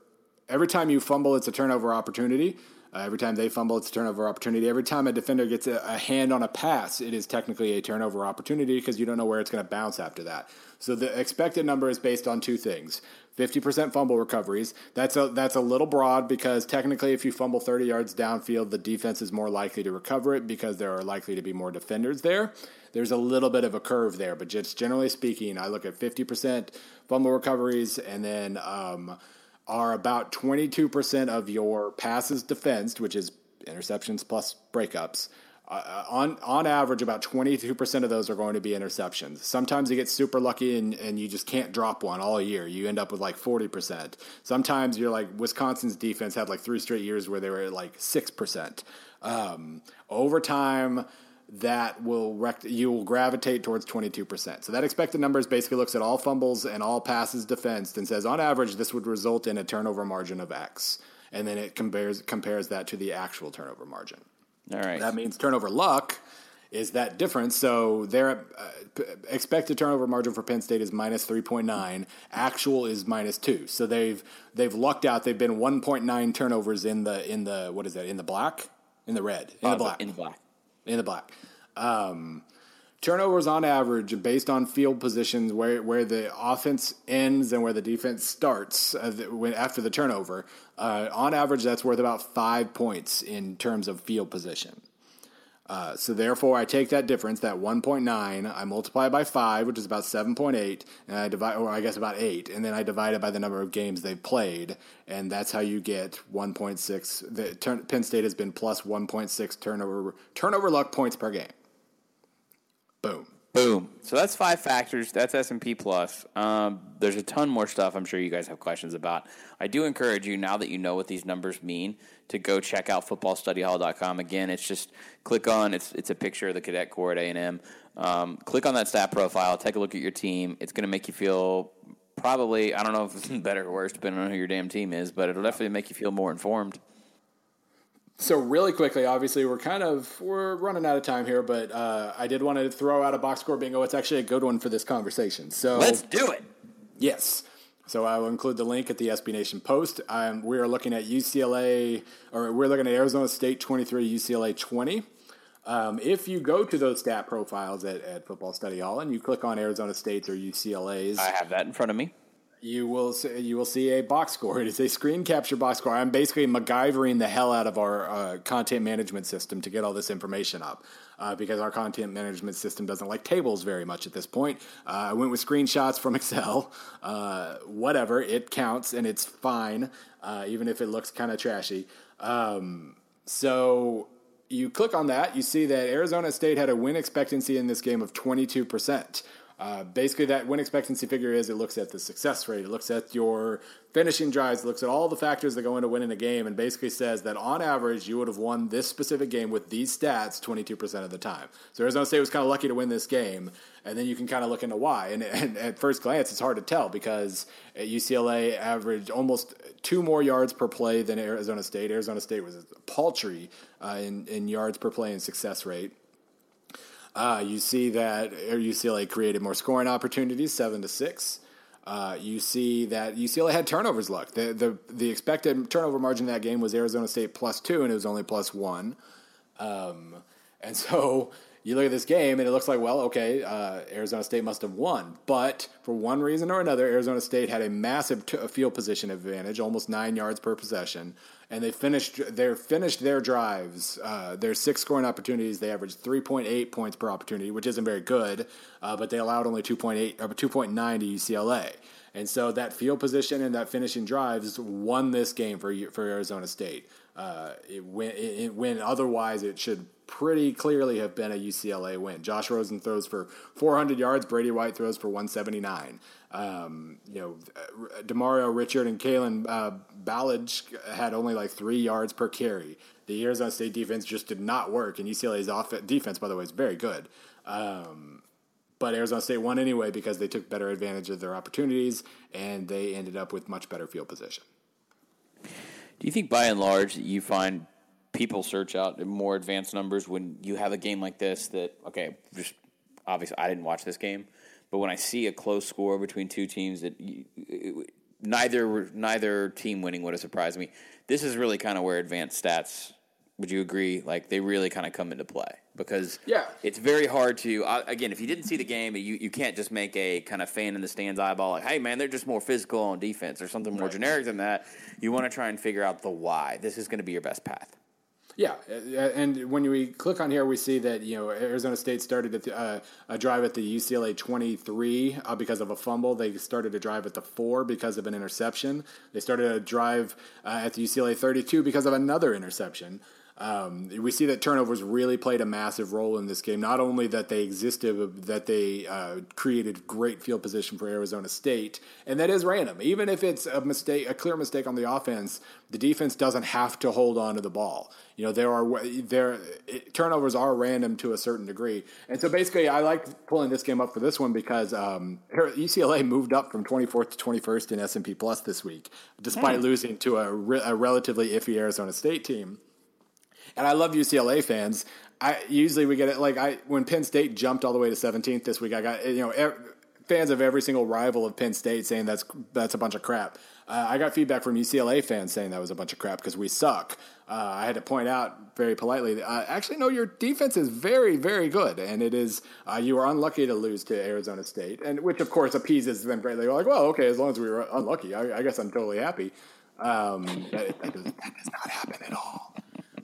every time you fumble, it's a turnover opportunity. Uh, every time they fumble, it's a turnover opportunity. Every time a defender gets a, a hand on a pass, it is technically a turnover opportunity because you don't know where it's going to bounce after that. So the expected number is based on two things: fifty percent fumble recoveries. That's a that's a little broad because technically, if you fumble thirty yards downfield, the defense is more likely to recover it because there are likely to be more defenders there. There's a little bit of a curve there, but just generally speaking, I look at fifty percent fumble recoveries, and then um, are about 22% of your passes defensed, which is interceptions plus breakups. Uh, on on average, about 22% of those are going to be interceptions. Sometimes you get super lucky and, and you just can't drop one all year. You end up with like 40%. Sometimes you're like Wisconsin's defense had like three straight years where they were at like 6%. Um, over time, that will rect- you will gravitate towards 22%. So that expected numbers basically looks at all fumbles and all passes defensed and says on average this would result in a turnover margin of X. And then it compares compares that to the actual turnover margin. All right. That means turnover luck is that difference. So their uh, expected turnover margin for Penn State is minus 3.9. Actual is minus 2. So they've they've lucked out. They've been 1.9 turnovers in the in the what is that? In the black? In the red. In Uh, the black. In the black. In the black. Um, turnovers on average, based on field positions, where where the offense ends and where the defense starts uh, the, when, after the turnover. Uh, on average, that's worth about five points in terms of field position. Uh, so therefore, I take that difference, that 1.9, I multiply by 5, which is about 7.8, and I divide, or I guess about 8, and then I divide it by the number of games they've played, and that's how you get 1.6. The, turn, Penn State has been plus 1.6 turnover turnover luck points per game. Boom. Boom. So that's five factors. That's S and P plus. Um, there's a ton more stuff. I'm sure you guys have questions about. I do encourage you now that you know what these numbers mean to go check out footballstudyhall.com. Again, it's just click on. It's it's a picture of the cadet corps at A and M. Um, click on that stat profile. Take a look at your team. It's going to make you feel probably. I don't know if it's better or worse depending on who your damn team is, but it'll definitely make you feel more informed. So really quickly, obviously we're kind of we're running out of time here, but uh, I did want to throw out a box score bingo. It's actually a good one for this conversation. So Let's do it. Yes. So I will include the link at the SB Nation post. Um, we are looking at UCLA, or we're looking at Arizona State 23, UCLA 20. Um, if you go to those stat profiles at, at Football Study Hall and you click on Arizona State's or UCLA's, I have that in front of me. You will see, you will see a box score. It is a screen capture box score. I'm basically MacGyvering the hell out of our uh, content management system to get all this information up uh, because our content management system doesn't like tables very much at this point. Uh, I went with screenshots from Excel. Uh, whatever, it counts and it's fine, uh, even if it looks kind of trashy. Um, so you click on that, you see that Arizona State had a win expectancy in this game of 22%. Uh, basically, that win expectancy figure is it looks at the success rate, it looks at your finishing drives, it looks at all the factors that go into winning a game, and basically says that on average, you would have won this specific game with these stats 22% of the time. So Arizona State was kind of lucky to win this game, and then you can kind of look into why. And, and at first glance, it's hard to tell because UCLA averaged almost two more yards per play than Arizona State. Arizona State was paltry uh, in, in yards per play and success rate. Uh, you see that UCLA created more scoring opportunities, seven to six. Uh, you see that UCLA had turnovers luck. The, the the expected turnover margin in that game was Arizona State plus two, and it was only plus one. Um, and so you look at this game, and it looks like, well, okay, uh, Arizona State must have won. But for one reason or another, Arizona State had a massive t- field position advantage, almost nine yards per possession, and they finished their finished their drives, uh, their six scoring opportunities. They averaged three point eight points per opportunity, which isn't very good, uh, but they allowed only two point eight or two point nine to UCLA. And so that field position and that finishing drives won this game for for Arizona State. Uh, it win, it, win. Otherwise, it should pretty clearly have been a UCLA win. Josh Rosen throws for 400 yards. Brady White throws for 179. Um, you know, Demario Richard and Kalen uh, Ballage had only like three yards per carry. The Arizona State defense just did not work, and UCLA's off- defense, by the way, is very good. Um, but Arizona State won anyway because they took better advantage of their opportunities, and they ended up with much better field position. Do you think, by and large, that you find people search out more advanced numbers when you have a game like this? That okay, just obviously I didn't watch this game, but when I see a close score between two teams that you, it, neither neither team winning would have surprised me. This is really kind of where advanced stats. Would you agree? Like they really kind of come into play because Yeah. it's very hard to uh, again if you didn't see the game, you you can't just make a kind of fan in the stands eyeball like, hey man, they're just more physical on defense or something more generic than that. You want to try and figure out the why. This is going to be your best path. Yeah, and when we click on here, we see that you know Arizona State started the, uh, a drive at the UCLA 23 uh, because of a fumble. They started a drive at the four because of an interception. They started a drive uh, at the UCLA 32 because of another interception. Um, we see that turnovers really played a massive role in this game. Not only that they existed, but that they uh, created great field position for Arizona State, and that is random. Even if it's a mistake, a clear mistake on the offense, the defense doesn't have to hold on to the ball. You know, there are there turnovers are random to a certain degree, and so basically, I like pulling this game up for this one because um, UCLA moved up from 24th to 21st in S and P Plus this week, despite hmm. losing to a, re- a relatively iffy Arizona State team and I love UCLA fans. I usually we get it like I when Penn State jumped all the way to 17th this week. I got you know fans of every single rival of Penn State saying that's that's a bunch of crap. Uh, I got feedback from UCLA fans saying that was a bunch of crap because we suck. Uh, I had to point out very politely. That, uh, actually, no, your defense is very, very good, and it is. Uh, you were unlucky to lose to Arizona State, and which of course appeases them greatly. They're like, well, okay, as long as we were unlucky, I, I guess I'm totally happy. Um, that, that, does, that does not happen at all.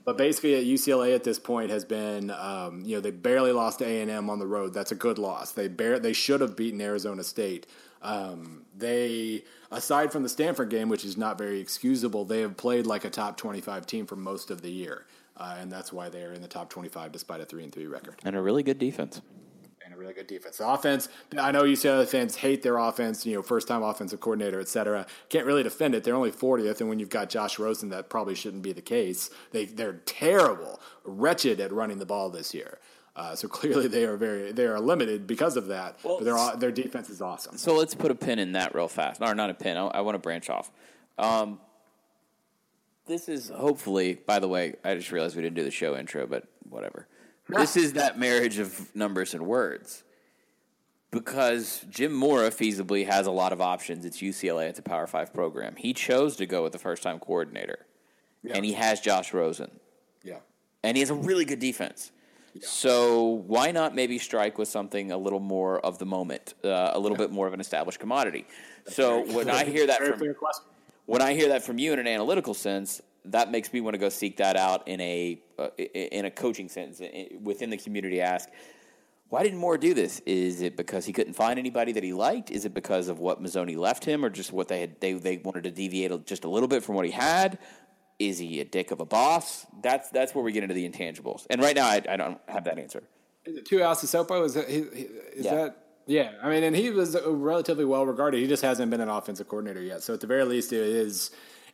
But basically, at UCLA at this point has been, um, you know, they barely lost A and M on the road. That's a good loss. They bear, they should have beaten Arizona State. Um, they, aside from the Stanford game, which is not very excusable, they have played like a top twenty-five team for most of the year, uh, and that's why they are in the top twenty-five despite a three and three record and a really good defense really good defense. The offense, I know UCLA fans hate their offense, you know, first time offensive coordinator, et cetera. Can't really defend it. They're only 40th, and when you've got Josh Rosen, that probably shouldn't be the case. They, they're terrible, wretched at running the ball this year. Uh, so clearly they are very they are limited because of that. Well, but their their defense is awesome. So let's put a pin in that real fast. Or not a pin. I, I want to branch off. Um, this is hopefully. By the way, I just realized we didn't do the show intro, but whatever. This is that marriage of numbers and words. Because Jim Mora feasibly has a lot of options. It's UCLA. It's a Power Five program. He chose to go with the first time coordinator, yeah. and he has Josh Rosen. Yeah, and he has a really good defense. Yeah. So why not maybe strike with something a little more of the moment, uh, a little yeah. bit more of an established commodity? That's so when I hear that from when I hear that from you in an analytical sense, that makes me want to go seek that out in a uh, in a coaching sense within the community. Ask why didn't Mora do this? Is it because he couldn't find anybody that he liked? Is it because of what Mazzone left him, or just what they had they they wanted to deviate just a little bit from what he had? Is he a dick of a boss? That's that's where we get into the intangibles. And right now, I, I don't have that answer. Is it Tuiasosopo? Sopo? Is that is yeah. that? Yeah, I mean, and he was relatively well regarded. He just hasn't been an offensive coordinator yet. So at the very least, it is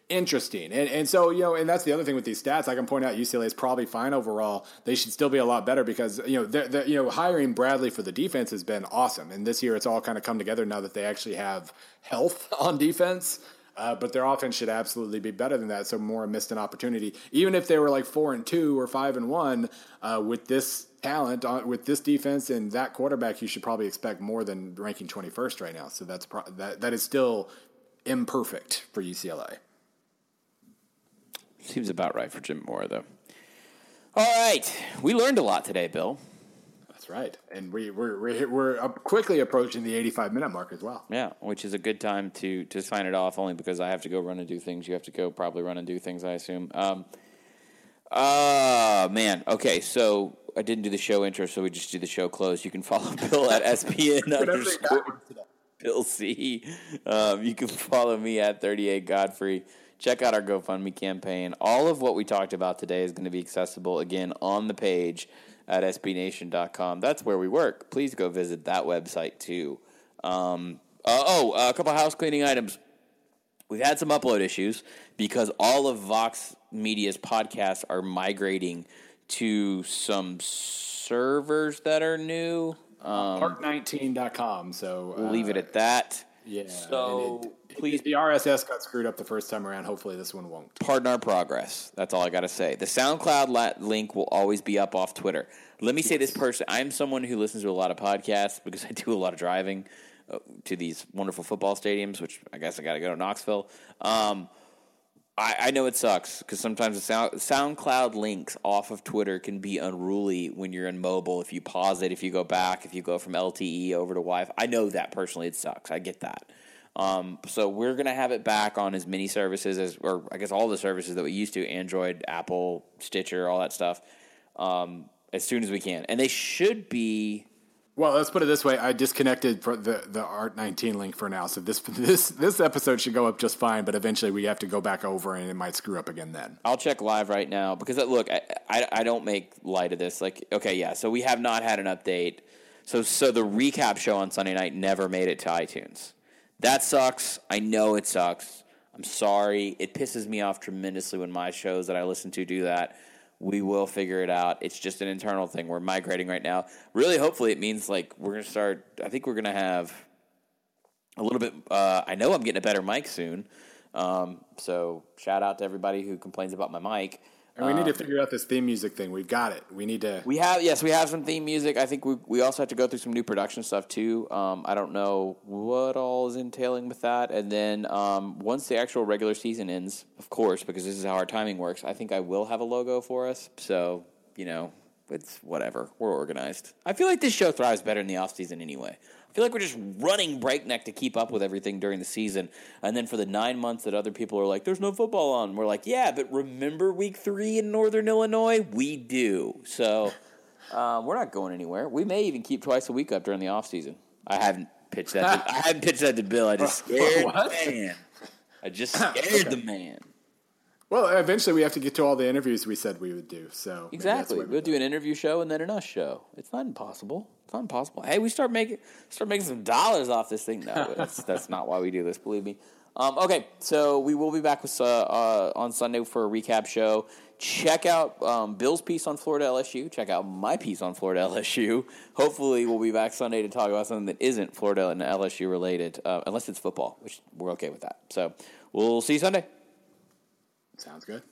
interesting. And and so, you know, and that's the other thing with these stats. I can point out UCLA is probably fine overall. They should still be a lot better because, you know, they're, they're, you know, hiring Bradley for the defense has been awesome. And this year it's all kind of come together now that they actually have health on defense. Uh, but their offense should absolutely be better than that. So Mora missed an opportunity. Even if they were like four and two or five and one uh, with this talent, uh, with this defense and that quarterback, you should probably expect more than ranking twenty first right now. So that's pro- that that is still imperfect for UCLA. Seems about right for Jim Mora, though. All right, we learned a lot today, Bill. That's right, and we, we're we're, we're quickly approaching the 85 minute mark as well. Yeah, which is a good time to to sign it off. Only because I have to go run and do things. You have to go probably run and do things. I assume. Um, uh man. Okay, so I didn't do the show intro, so we just do the show close. You can follow Bill at SBN underscore Bill C. Um, you can follow me at 38 Godfrey check out our GoFundMe campaign. All of what we talked about today is going to be accessible again on the page at sbnation.com. That's where we work. Please go visit that website too. Um, uh, oh, a couple house cleaning items. We've had some upload issues because all of Vox Media's podcasts are migrating to some servers that are new. Um, Art19.com. So we'll uh, leave it at that. Yeah. So please. The RSS got screwed up the first time around. Hopefully, this one won't. Pardon our progress. That's all I got to say. The SoundCloud link will always be up off Twitter. Let me say this person. I'm someone who listens to a lot of podcasts because I do a lot of driving uh, to these wonderful football stadiums, which I guess I got to go to Knoxville. Um, I, I, know it sucks because sometimes the sound, SoundCloud links off of Twitter can be unruly when you're in mobile. If you pause it, if you go back, if you go from LTE over to Wi-Fi, I know that personally it sucks. I get that. Um, so we're gonna have it back on as many services as, or I guess all the services that we used to: Android, Apple, Stitcher, all that stuff, um, as soon as we can. And they should be Well, let's put it this way: I disconnected the the Art nineteen link for now, so this this this episode should go up just fine. But eventually, we have to go back over, and it might screw up again. Then I'll check live right now because uh, look, I, I, I don't make light of this. Like, okay, yeah, so we have not had an update. So so the recap show on Sunday night never made it to iTunes. That sucks. I know it sucks. I'm sorry. It pisses me off tremendously when my shows that I listen to do that. We will figure it out. It's just an internal thing. We're migrating right now. Really, hopefully, it means like we're gonna start. I think we're gonna have a little bit. Uh, I know I'm getting a better mic soon. Um, so shout out to everybody who complains about my mic. And we need to figure out this theme music thing. We've got it. We need to. We have yes, we have some theme music. I think we we also have to go through some new production stuff too. Um, I don't know what all is entailing with that. And then um, once the actual regular season ends, of course, because this is how our timing works, I think I will have a logo for us. So you know, it's whatever. We're organized. I feel like this show thrives better in the off season anyway. I feel like we're just running breakneck to keep up with everything during the season, and then for the nine months that other people are like, "There's no football on," we're like, "Yeah, but remember week three in Northern Illinois? We do." So um, we're not going anywhere. We may even keep twice a week up during the off season. I haven't pitched that. To, I haven't pitched that to Bill. I just scared the man. I just scared the man. Well, eventually, we have to get to all the interviews we said we would do. So Exactly. we- We'll do an interview show and then an us show. It's not impossible. It's not impossible. Hey, we start making start making some dollars off this thing. No, that's, that's not why we do this. Believe me. Um, okay, so we will be back with uh, uh, on Sunday for a recap show. Check out um, Bill's piece on Florida LSU. Check out my piece on Florida LSU. Hopefully, we'll be back Sunday to talk about something that isn't Florida and LSU related, uh, unless it's football, which we're okay with that. So we'll see you Sunday. Sounds good.